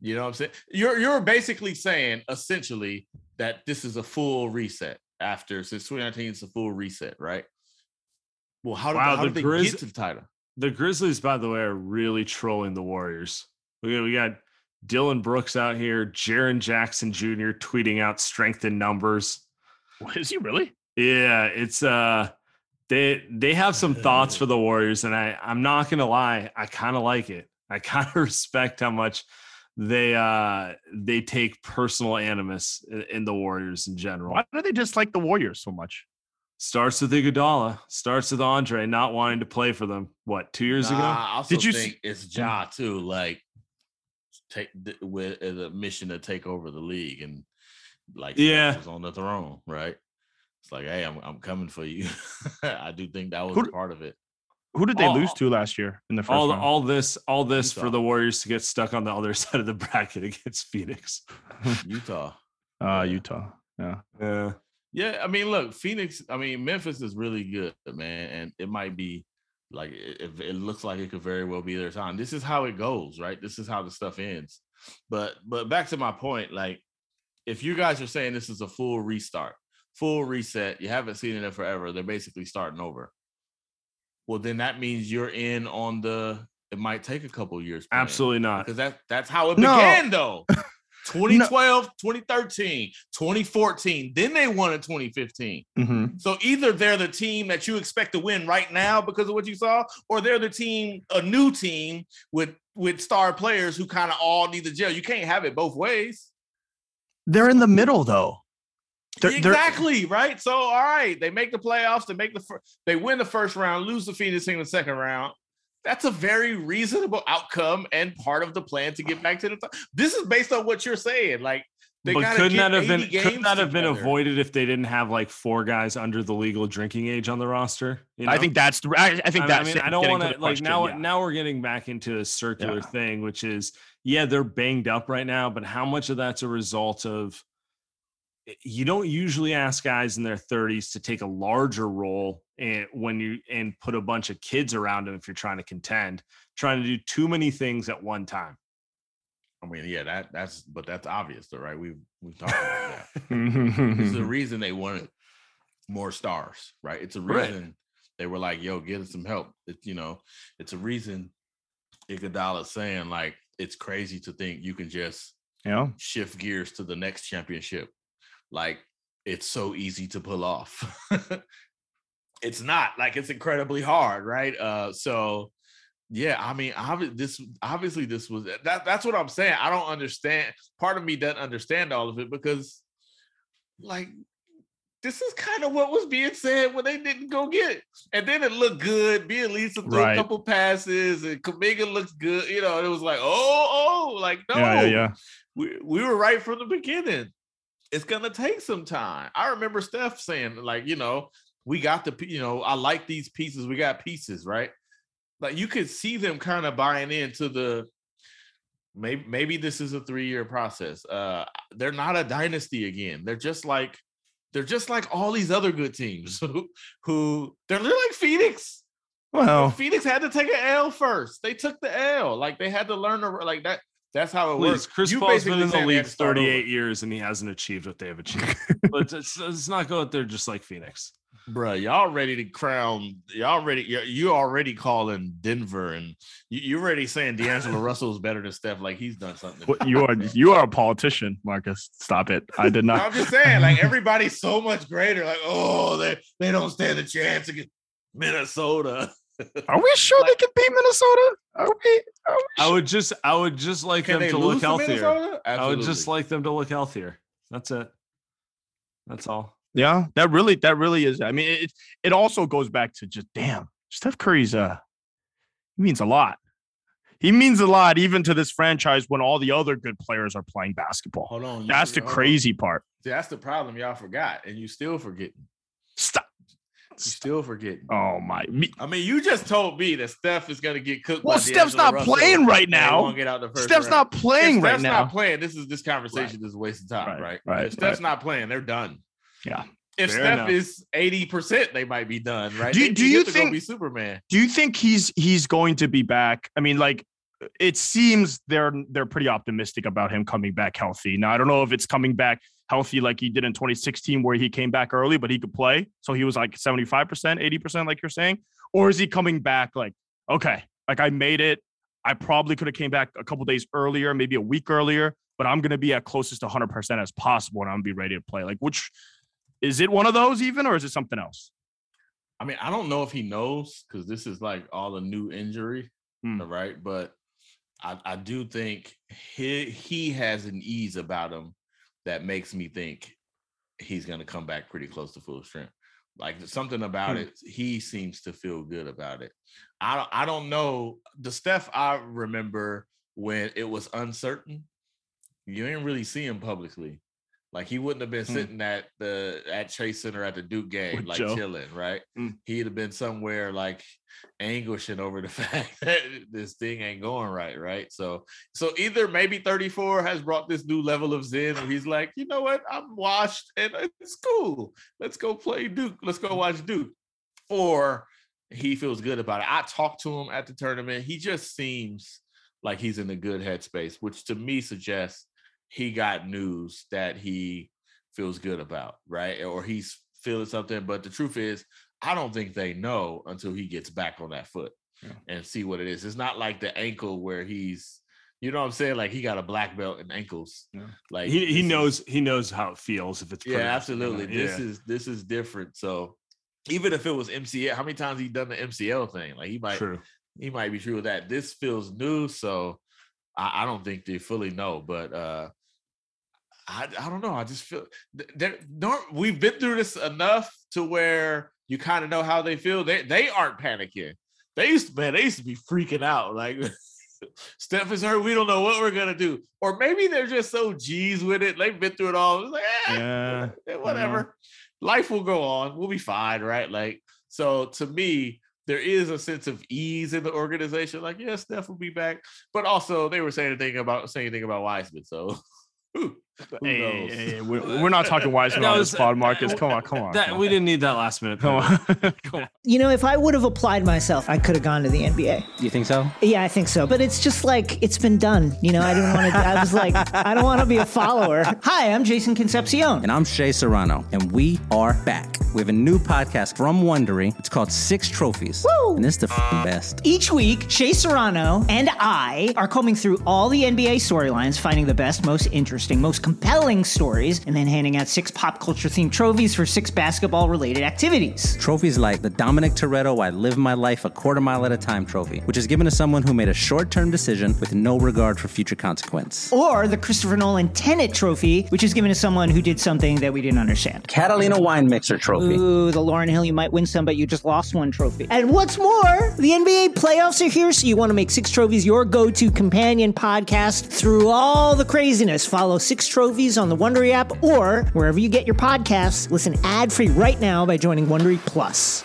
You know what I'm saying? You're you're basically saying essentially that this is a full reset after since 2019 it's a full reset, right? Well, how did, Wow, how the did they Grizz- get to the title? The Grizzlies, by the way, are really trolling the Warriors. We we got Dillon Brooks out here, Jaren Jackson Jr. tweeting out strength in numbers. What, is he really? Yeah, it's uh they they have some thoughts for the Warriors, and I I'm not gonna lie, I kind of like it. I kind of respect how much they uh they take personal animus in, in the Warriors in general. Why do they dislike the Warriors so much? Starts with Iguodala, starts with Andre not wanting to play for them. What two years Nah, ago? I also Did you s- think it's Ja too, like take th- with as a mission to take over the league and like Yeah. was on the throne, right? It's like, hey, I'm I'm coming for you. I do think that was Who part of it. Who did they All- lose to last year in the first all round? all this all this for the Warriors to get stuck on the other side of the bracket against Phoenix. Utah. uh. Utah. Yeah. Yeah. Yeah, I mean, look, Phoenix. I mean, Memphis is really good, man, and it might be like it, it looks like it could very well be their time. This is how it goes, right? This is how the stuff ends. But but back to my point, like if you guys are saying this is a full restart, full reset, you haven't seen it in forever. They're basically starting over. Well, then that means you're in on the. It might take a couple years. Absolutely not. because that that's how it No. began though 2012 2013 2014 then they won in 2015 hmm so either they're the team that you expect to win right now because of what you saw or they're the team a new team with with star players who kind of all need the gel. You can't have it both ways. They're in the middle though. They're, they're- exactly right? So all right they make the playoffs they make the fir- they win the first round lose the phoenix in the second round that's a very reasonable outcome and part of the plan to get back to the top. This is based on what you're saying. Like, they but gotta couldn't get that have been couldn't games that have been avoided if they didn't have like four guys under the legal drinking age on the roster? You I think that's. I, I think I, that's. I mean, I don't want to like question, now. yeah. Now we're getting back into a circular Yeah. thing, which is yeah, they're banged up right now, but how much of that's a result of Eh, you don't usually ask guys in their 30s to take a larger role and when you and put a bunch of kids around them if you're trying to contend, trying to do too many things at one time. I mean, yeah, that that's but that's obvious, though, right? We've we've talked about that. This is the reason they wanted more stars, right? It's a Right. reason they were like, "Yo, get us some help." It's you know, it's a reason Iguodala's saying like it's crazy to think you can just yeah. shift gears to the next championship. Like it's so easy to pull off. it's not like it's incredibly hard, right? Uh so yeah, I mean, obvi- this obviously this was that that's what I'm saying. I don't understand. Part of me doesn't understand all of it because like this is kind of what was being said when they didn't go get it. And then it looked good. Bjelica threw Right. a couple passes and Kuminga looks good. You know, it was like, oh, oh, like no Yeah. Yeah. Yeah. we, we were right from the beginning. It's gonna take some time. I remember Steph saying, like, you know, we got the, you know, I like these pieces. We got pieces, right? Like you could see them kind of buying into the maybe maybe this is a three-year process. Uh they're not a dynasty again. They're just like they're just like all these other good teams who, who they're, they're like Phoenix. Well, Phoenix had to take an L first. They took the L. Like they had to learn to like that. That's how it Please, works. Chris You Paul's been in the saying they had league to start over. 38 years and he hasn't achieved what they have achieved. let's, let's, let's not go out there just like Phoenix. Bruh, y'all ready to crown? Y'all ready? You you already calling Denver, and you you already saying D'Angelo Russell is better than Steph. Like he's done something. what- you are you are a politician, Marcus. Stop it. I did not. I'm just saying, like everybody's so much greater. Like, oh, they they don't stand a chance against Minnesota. Are we sure they can beat Minnesota? Are we? Are we I would just, I would just like Can them to look healthier. Minnesota? I would just like them to look healthier. That's it. That's all. Yeah, that really, that really is. I mean, it it also goes back to just damn, Steph Curry's uh, he means a lot. He means a lot even to this franchise when all the other good players are playing basketball. Hold on. you That's the forgot- hold on. crazy part. See, That's the problem. Y'all forgot, and you still forgetting. Stop. You still forgetting. Oh my. Me, I mean, you just told me that Steph is going to get cooked. Well, by Steph's not Russell playing right now. get out the first Steph's round. not playing if right Steph's now. not playing. This is this conversation is a waste of time, Right, right? right, If Steph's right. not playing, they're done. Yeah. If Fair Steph enough. is eighty percent, they might be done, right? Do you- They- do they you get to go think- be Superman? Do you think he's he's going to be back? I mean, like it seems they're they're pretty optimistic about him coming back healthy. Now I don't know if it's coming back healthy like he did in 2016 where he came back early but he could play. So he was like 75%, 80% like you're saying, or is he coming back like okay, like I made it. I probably could have came back a couple days earlier, maybe a week earlier, but I'm going to be at closest to 100% as possible and I'm going to be ready to play. Like which is it one of those even or is it something else? I mean, I don't know if he knows because this is like all a new injury, Hmm. right? But I, I do think he he has an ease about him that makes me think he's going to come back pretty close to full strength. Like something about Hmm. it, he seems to feel good about it. I don't, I don't know the Steph I remember when it was uncertain. You didn't really see him publicly. Like he wouldn't have been Hmm. sitting at the at Chase Center at the Duke game, With like Joe. chilling, right? Hmm. He'd have been somewhere like anguishing over the fact that this thing ain't going right, right? So, so either maybe 34 has brought this new level of zen, and he's like, you know what, I'm washed and it's cool. Let's go play Duke. Let's go watch Duke. Or he feels good about it. I talked to him at the tournament. He just seems like he's in a good headspace, which to me suggests he got news that he feels good about, right? Or he's feeling something. But the truth is, I don't think they know until he gets back on that foot Yeah. and see what it is. It's not like the ankle where he's, you know what I'm saying? Like he got a black belt in ankles. Yeah. Like He, he this is- knows he knows how it feels if it's yeah, absolutely. Yeah. This is this is different. So even if it was MCL, how many times he done the MCL thing? Like he might true. he might be true with that. This feels new, so I, I don't think they fully know. But uh I I don't know. I just feel there. We've been through this enough to where you kind of know how they feel. They they aren't panicking. They used to man. They used to be freaking out. Like Steph is hurt. We don't know what we're gonna do. Or maybe they're just so G's with it. They've been through it all. It's like, "Ah, Yeah, eh, whatever. Life will go on. We'll be fine, right? Like, so to me, there is a sense of ease in the organization. Like, yeah, Steph will be back. But also they were saying anything about saying anything about Wiseman. So Hey, hey, hey, we're, we're not talking Wiseman That on was- this pod, Marcus. Come on, come on. That come we on. didn't need that last minute. Come on. come on. You know, if I would have applied myself, I could have gone to the NBA. You think so? Yeah, I think so. But it's just like it's been done. You know, I didn't want to. I was like, I don't want to be a follower. Hi, I'm Jason Concepcion. And I'm Shea Serrano, and we are back. We have a new podcast from Wondery. It's called Six Trophies. Woo! And it's the f***ing best. Each week, Shea Serrano and I are combing through all the NBA storylines, finding the best, most interesting, most most compelling stories, and then handing out six pop culture themed trophies for six basketball related activities. Trophies like the Dominic Toretto I Live My Life a Quarter Mile at a Time trophy, which is given to someone who made a short term decision with no regard for future consequence. Or the Christopher Nolan Tenet Trophy, which is given to someone who did something that we didn't understand. Catalina Wine Mixer trophy. Ooh, the Lauryn Hill, you might win some, but you just lost one trophy. And what's more, the NBA playoffs are here, so you want to make Six Trophies your go to companion podcast through all the craziness. Follow Six Trophies on the Wondery app or wherever you get your podcasts. Listen ad free right now by joining Wondery Plus.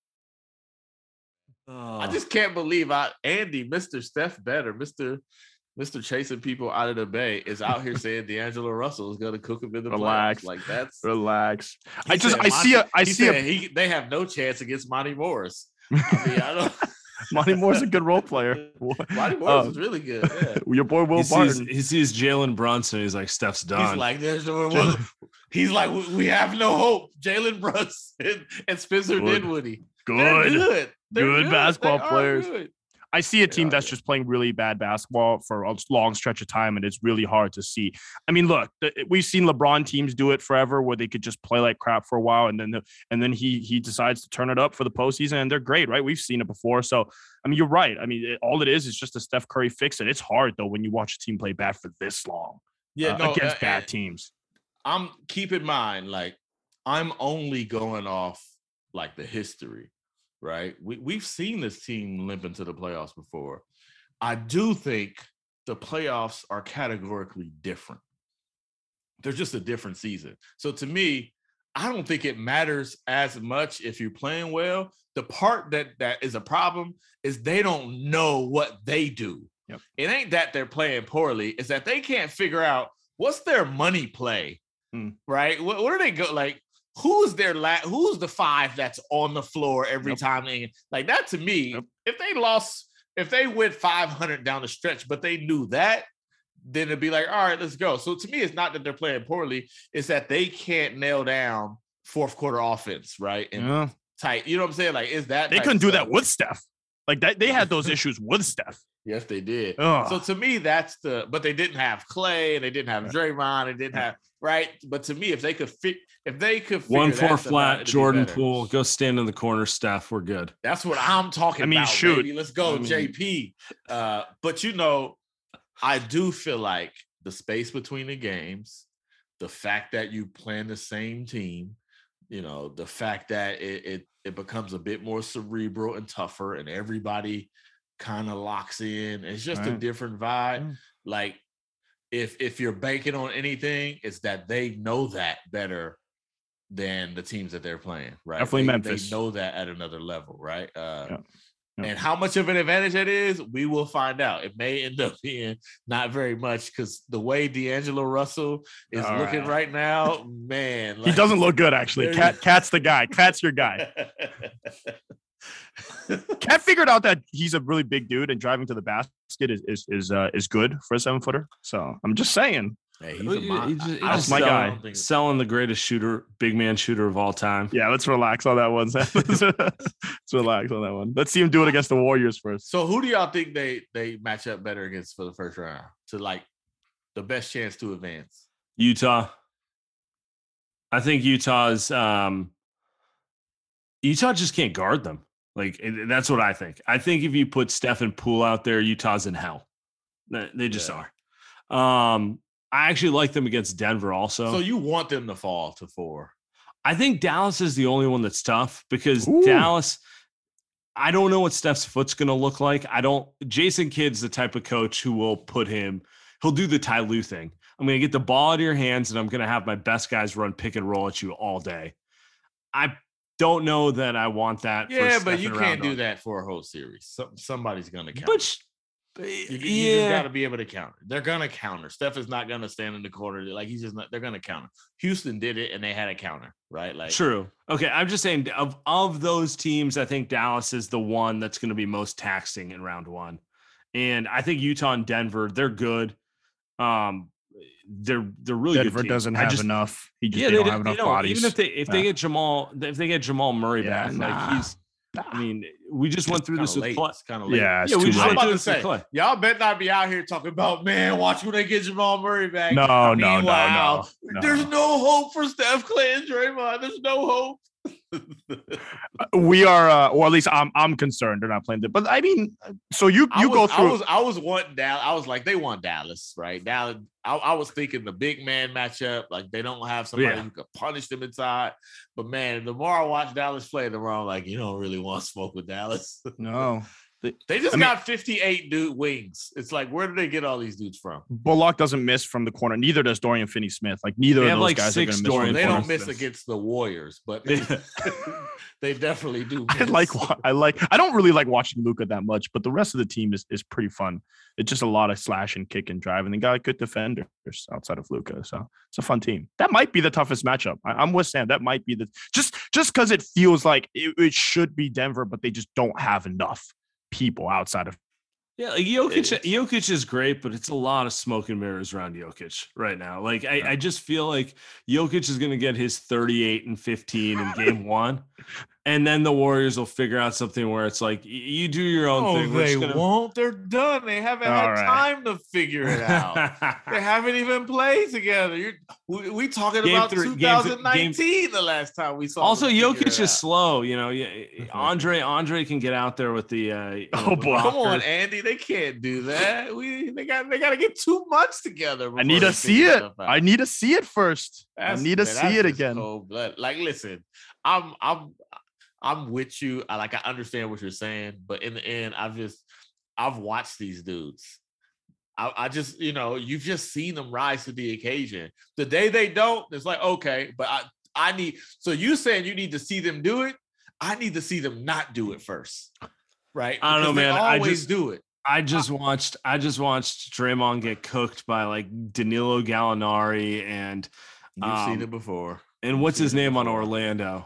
I just can't believe I Andy, Mr. Steph Better, Mr. Mr. chasing people out of the bay is out here saying D'Angelo Russell is going to cook him in the Relax. playoffs. Like that's Relax. he I just I see a Monty- I he see a he, they have no chance against Monte Morris. I mean, I don't. Monty Moore's a good role player. Monte Morris Uh, is really good. Yeah. Your boy Will he sees, Barton. he sees Jalen Brunson. He's like, Steph's done. He's like, there's no He's like, "We- we have no hope. Jalen Brunson and Spencer Good. Dinwiddie. They're Good. Good. They're Good basketball They players. good. I see a team that's just playing really bad basketball for a long stretch of time, and it's really hard to see. I mean, look, we've seen LeBron teams do it forever, where they could just play like crap for a while, and then the, and then he he decides to turn it up for the postseason, and they're great, right? We've seen it before, so I mean, you're right. I mean, it, all it is is just a Steph Curry fix it. It's hard though when you watch a team play bad for this long, Yeah, uh, no, against uh, bad teams. I'm keep in mind, like I'm only going off like the history, right? We we've seen this team limp into the playoffs before. I do think the playoffs are categorically different. They're just a different season. So to me, I don't think it matters as much if you're playing well. The part that that is a problem is they don't know what they do. Yep. It ain't that they're playing poorly, it's that they can't figure out what's their money play, Hmm. right? What, where do they go? Like, who's their la- who's the five that's on the floor every Yep. time they like that to me, Yep. if they lost, if they went 500 down the stretch, but they knew that, then it'd be like, all right, let's go. So to me, it's not that they're playing poorly, it's that they can't nail down fourth quarter offense, right? And Yeah. tight. You know what I'm saying? Like, is that They couldn't do stuff. that with Steph. Like that, they had those issues with Steph. Yes, they did. Ugh. So to me, that's the. But they didn't have Clay, and they didn't have Draymond, and didn't have right. But to me, if they could fit, if they could One four stuff flat, it'd be Jordan better. Poole. Go stand in the corner, Steph. We're good. That's what I'm talking I mean, about. shoot. baby. Let's go, I mean- JP. Uh, but you know, I do feel like the space between the games, the fact that you play in the same team, you know, the fact that it it, it becomes a bit more cerebral and tougher, and everybody kind of locks in. It's just a different vibe. Yeah. Like if if you're banking on anything, it's that they know that better than the teams that they're playing, right? Definitely They- Memphis. They know that at another level, right? Uh, Yeah. And how much of an advantage that is, we will find out. It may end up being not very much because the way D'Angelo Russell is All looking right. right now, man, He doesn't look good, actually. KAT, KAT's the guy. KAT's your guy. KAT figured out that he's a really big dude, and driving to the basket is is is, uh, is good for a seven footer. So I'm just saying. Hey, he's a mon- he just- he I- I just my guy. Selling the greatest shooter, big man shooter of all time. Yeah, let's relax on that one. let's relax on that one. Let's see him do it against the Warriors first. So who do y'all think they they match up better against for the first round to like the best chance to advance? Utah. I think Utah's um Utah just can't guard them. Like that's what I think. I think if you put Stephen Poole out there, Utah's in hell. They they just Yeah. are. Um I actually like them against Denver also. So you want them to fall to four? I think Dallas is the only one that's tough because Ooh. Dallas I don't know what Steph's foot's going to look like. I don't Jason Kidd's the type of coach who will put him he'll do the Ty Lue thing. I'm going to get the ball out of your hands and I'm going to have my best guys run pick and roll at you all day. I don't know that I want that. for Yeah, but you can't do Roundon. that for a whole series. Some, somebody's gonna count. But sh- You, you just got to be able to counter. They're gonna counter. Steph is not gonna stand in the corner like he's just not. They're gonna counter. Houston did it and they had a counter, right? Like True. Okay, I'm just saying of of those teams, I think Dallas is the one that's going to be most taxing in round one, and I think Utah and Denver, they're good. Um, they're they're really good Denver teams. doesn't have just- enough. He just Yeah, they, they, don't don't- have enough don't. bodies. Even if they if they get Jamal, if they get Jamal Murray Yeah, back, nah. like he's. I ah. mean, we just went through this of with late. Klay. Kind of late. yeah, it's Yeah, we too just I'm late. went about through to this with say, Klay. y'all better not be out here talking about, man, watch when they get Jamal Murray back. No, no, no, Meanwhile, no, no. There's no hope for Steph Klay and Draymond. There's no hope. Uh, we are, uh, or at least I'm, I'm concerned they're not playing it. But I mean, uh, so you, you was, go I through. was, I was wanting Dallas. I was like, they want Dallas, right? Dallas. I, I was thinking the big man matchup. Like they don't have somebody Yeah. who could punish them inside. But man, the more I watch Dallas play, the more I'm like, you don't really want to smoke with Dallas. no, they just I mean- got 58 dude wings. It's like, where do they get all these dudes from? Bullock doesn't miss from the corner. Neither does Dorian Finney-Smith. Like neither They of those like, guys are going to miss. Dorian They don't miss Smith. against the Warriors, but they definitely do. I like I like I don't really like watching Luka that much, but the rest of the team is is pretty fun. It's just a lot of slash and kick and drive, and they got good defenders outside of Luka, so it's a fun team. That might be the toughest matchup. I, I'm with Sam. That might be the just just because it feels like it, it should be Denver, but they just don't have enough people outside of. Yeah, like Jokic, Jokic is great, but it's a lot of smoke and mirrors around Jokic right now. Like I, I just feel like Jokic is going to get his 38 and 15 in game one, and then the Warriors will figure out something where it's like you do your own Oh, thing. We're they just gonna- won't. They're done. They haven't All had right. time to figure it out. they haven't even played together. You're, we, we talking Game about three- game th- 2019, the last time we saw. also, them figure Jokic it is out. slow. You know, Andre Andre can get out there with the. Uh, you know, Oh, boy. Come on. Andy. They can't do that. We they got they got to get two months together. I need to see it. I need to see it first. That's- I need to man, see it again. cold blood. Like, listen, I'm I'm I'm with you. I like I understand what you're saying, but in the end, I've just I've watched these dudes. I, I just, you know, you've just seen them rise to the occasion. The day they don't, it's like, okay, but I I need so you saying you need to see them do it. I need to see them not do it first. Right. I don't know, Because man. I Always just- do it. I just watched. I just watched Draymond get cooked by like Danilo Gallinari and You've seen Um, it before. And what's his it name on. Orlando?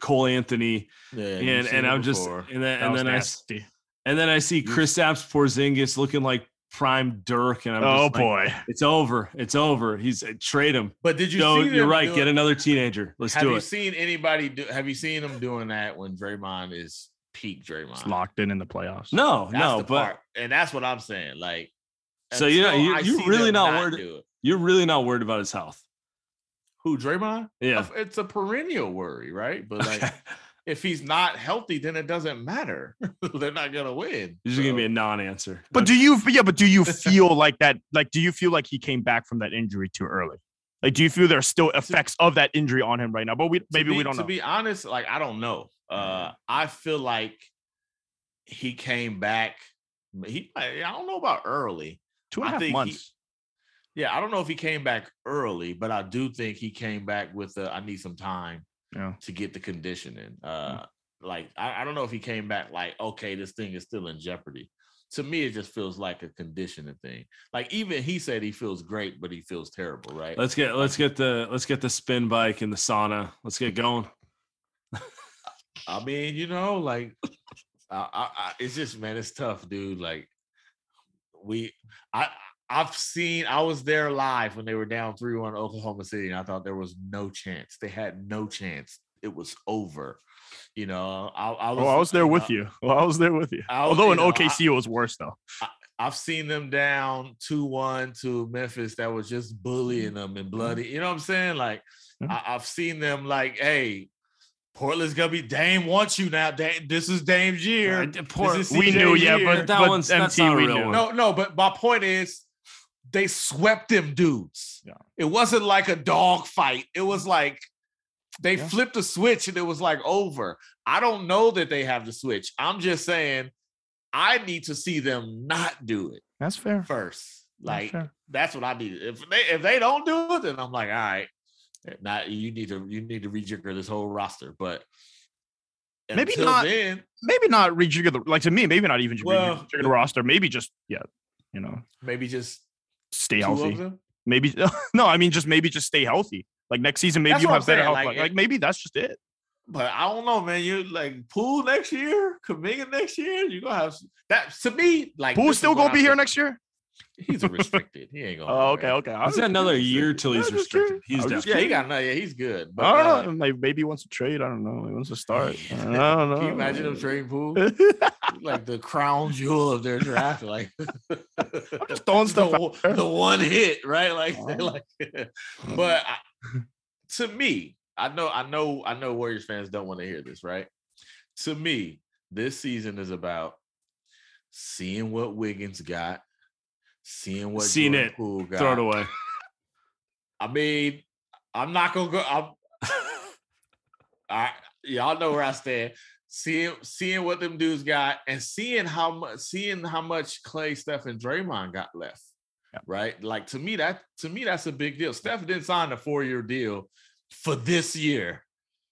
Cole Anthony. Yeah, and and I'm just and then That and then I s- nasty. and then I see Kristaps Porzingis looking like prime Dirk, and I'm Oh just like, boy. it's over, it's over. He's uh, trade him. But did you No, see you're right. do Get another teenager. Let's have do it. Have you seen anybody do? Have you seen them doing that when Draymond is peak Draymond? It's locked in in the playoffs. No, That's no, the but part, and that's what I'm saying. Like, So you're- until you- I you're really them not worried- you're really not worried about his health. Who Draymond? Yeah. It's a perennial worry, right? But like, if he's not healthy, then it doesn't matter. They're not gonna win. You're just gonna be a non-answer. But do you yeah, but do you feel like that like do you feel like he came back from that injury too early? Like do you feel there's still effects of that injury on him right now? But we maybe be- we don't to know. be honest, like I don't know. Uh I feel like he came back. He I I don't know about early. Two and a half and a I half think he- months. Yeah, I don't know if he came back early, but I do think he came back with the I need some time Yeah. to get the conditioning. Uh like I, I don't know if he came back like, okay, this thing is still in jeopardy. To me, it just feels like a conditioning thing. Like even he said he feels great, but he feels terrible, right? Let's get let's get the let's get the spin bike and the sauna. Let's get going. I mean, you know, like I, I, I, it's just man, it's tough, dude. Like we, I, I've seen. I was there live when they were down three one Oklahoma City, and I thought there was no chance. They had no chance. It was over. You know, I, I was. Oh, I was there with uh, you. Well, I was there with you. I was- Although you in know, I- OKC it was worse though. I've seen them down 2-1 to Memphis that was just bullying them and bloody. You know what I'm saying? Like Yeah. I, have seen them like, hey, Portland's gonna be Dame wants you now. Dame, this is Dame's year. Uh, poor- This is We CJ's knew, yeah, year. but, That but one's- that's MT not a we real knew. one. no, no, but my point is they swept them dudes. Yeah. It wasn't like a dog fight. It was like they Yeah. flipped a switch and it was like over. I don't know that they have the switch. I'm just saying I need to see them not do it That's fair. first. That's Like fair. that's what I need. If they if they don't do it, then I'm like, all right, not you need to you need to rejigger this whole roster. But Maybe not- Then, maybe not rejigger the like to me. Maybe not even Well, rejigger the roster. Maybe just yeah, you know, maybe just stay two healthy. Maybe no, I mean just maybe just stay healthy. Like next season, maybe That's you have I'm better saying, health. like, Like, maybe that's just it. But I don't know, man. You like Poole next year, Kuminga next year. You gonna have that to me. Like Who's still gonna be here think. next year? He's restricted. He ain't going. Oh, okay, nowhere. okay. I He's was got another year till he's restricted. curious. He's I just definitely. Yeah, he got no. Yeah, he's good. But, I don't uh, know. Maybe, maybe he wants to trade. I don't know. He wants to start. I don't know. Can you imagine him trading Poole? like the crown jewel of their draft. Like I'm just throwing the, stuff out one- there. the one hit, right? Like, Oh. like but I, to me, I know, I know, I know Warriors fans don't want to hear this, right? To me, this season is about seeing what Wiggins got, seeing what Seen Jordan it. Poole got. Throw it away. I mean, I'm not gonna go. I'm, I y'all know where I stand. Seeing seeing what them dudes got and seeing how much seeing how much Klay, Steph, and Draymond got left. Yeah. Right. Like to me, that to me, that's a big deal. Steph didn't sign a four-year deal for this year.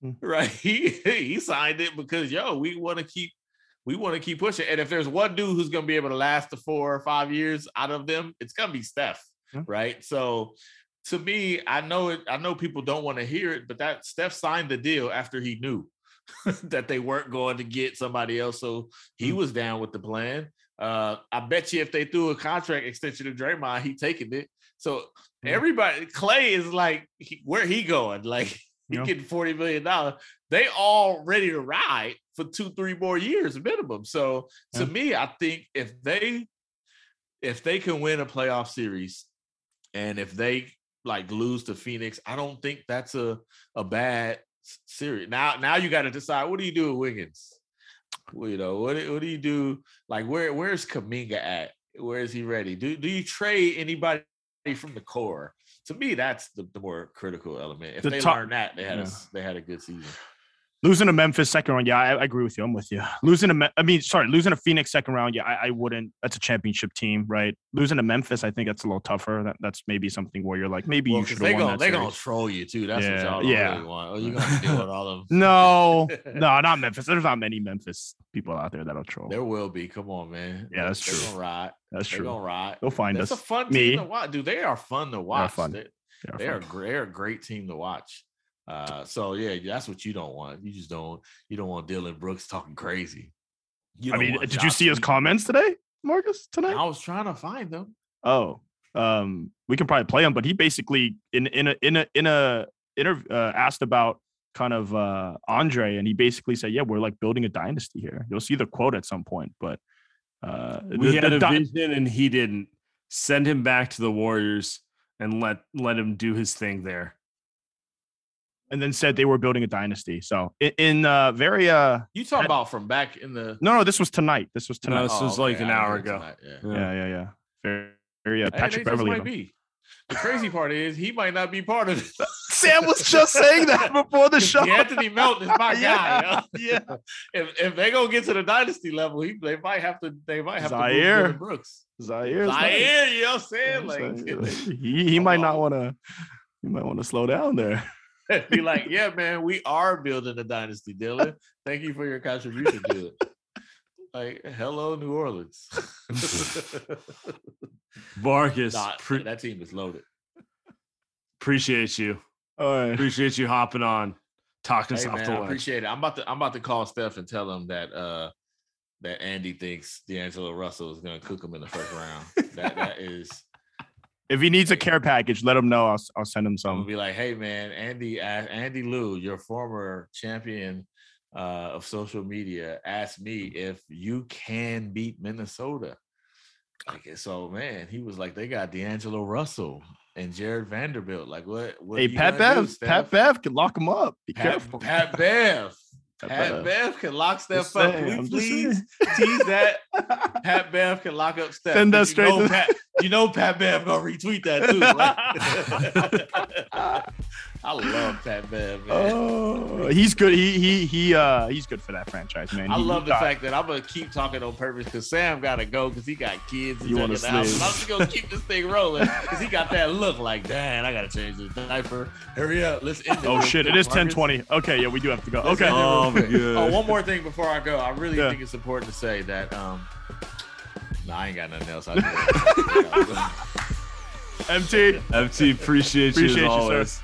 Mm. Right. He he signed it because yo, we want to keep we want to keep pushing. And if there's one dude who's gonna be able to last the four or five years out of them, it's gonna be Steph. Yeah. Right. So to me, I know it, I know people don't want to hear it, but that Steph signed the deal after he knew that they weren't going to get somebody else. So he Mm. was down with the plan. Uh, I bet you if they threw a contract extension to Draymond, he taking it. So everybody, Klay is like, he, where he going? Like he Yeah. getting forty million dollars. They all ready to ride for two, three more years minimum. So to me, I think if they if they can win a playoff series, and if they like lose to Phoenix, I don't think that's a a bad series. Now, now you got to decide what do you do with Wiggins? Well, you know, what do- what do you do? Like, where where's Kuminga at? Where is he ready? Do do you trade anybody from the core? To me, that's the, the more critical element. If The they top- learn that, they had a yeah. s- they had a good season. Losing to Memphis second round, yeah, I, I agree with you. I'm with you. Losing to, Me- I mean, sorry, losing to Phoenix second round, yeah, I, I wouldn't. That's a championship team, right? Losing to Memphis, I think that's a little tougher. That, that's maybe something where you're like, maybe Well, you should they have won gonna they gonna troll you too. That's what Yeah, y'all don't yeah. really want. Oh, you gonna deal with all of them? No, no, not Memphis. There's not many Memphis people out there that'll troll. There will be. Come on, man. Yeah, that's They're true. Gonna ride. That's They're true. gonna ride. They'll find It's us. a fun Me. team to watch, dude. They are fun to watch. fun. They, They are they fun. great. They're a great team to watch. Uh, so yeah, that's what you don't want. You just don't. You don't want Dillon Brooks talking crazy. You I mean, want did you see his comments today, Marcus? Tonight? I was trying to find them. Oh, um, we can probably play him, but he basically in in a in a in a interview uh, asked about kind of uh Andre, and he basically said, "Yeah, we're like building a dynasty here." You'll see the quote at some point, but uh, We the- had the a dy- vision and he didn't. Send him back to the Warriors and let let him do his thing there. And then said they were building a dynasty. So in, in uh very uh You talk That- about from back in the. no no this was tonight. This was No, tonight. this was like okay, an I hour ago. tonight, Yeah. yeah yeah yeah. Very, very uh, Patrick they just Beverley. might be. The crazy part is he might not be part of it. Sam was just saying that before the show. Anthony Melton is my guy. yeah, yo. If if they gonna get to the dynasty level, he, they might have to. They might have Ziaire. to move Dillon Brooks. Ziaire. Ziaire, you know what I'm saying? Like, he he might not want to. He might want to slow down there. be like, yeah, man, we are building a dynasty, Dillon. Thank you for your contribution to it. Like, hello, New Orleans. Marcus, Nah, pre- that team is loaded. appreciate you. All right. Appreciate you hopping on, talking Hey, us man, I appreciate it. I'm about to I'm about to call Steph and tell him that uh that Andy thinks D'Angelo Russell is gonna cook him in the first round. that that is If he needs a care package, let him know. I'll I'll send him some. be like, hey man, Andy, Andy Liu, your former champion uh, of social media, asked me if you can beat Minnesota. Like, so man, he was like, they got D'Angelo Russell and Jarred Vanderbilt. Like, what? what Hey, Pat gonna do, Pat Bev can lock him up. Be Pat, careful. Pat Bev. Pat Bev. Bev can lock Steph up. saying, Can we please tease that? Pat Bev can lock up Steph. Send that 'cause you straight know to- Pat, you know Pat Bev gonna retweet that too. I love Pat Bev. Man. Oh, he's good. He he he uh he's good for that franchise, man. I He- love he the got- fact that I'm gonna keep talking on purpose because Sam gotta go because he got kids. and You wanna checking out. sleep. I'm just gonna keep this thing rolling because he got that look like, dang, I gotta change this diaper. Hurry up, let's end it. Oh shit! It quick, is 10:20. Okay, yeah, we do have to go. Let's Okay. end Oh, my Oh, one more thing before I go. I really Yeah. think it's important to say that. um No, I ain't got nothing else. I MT. MT, appreciate, Appreciate you you, as sir.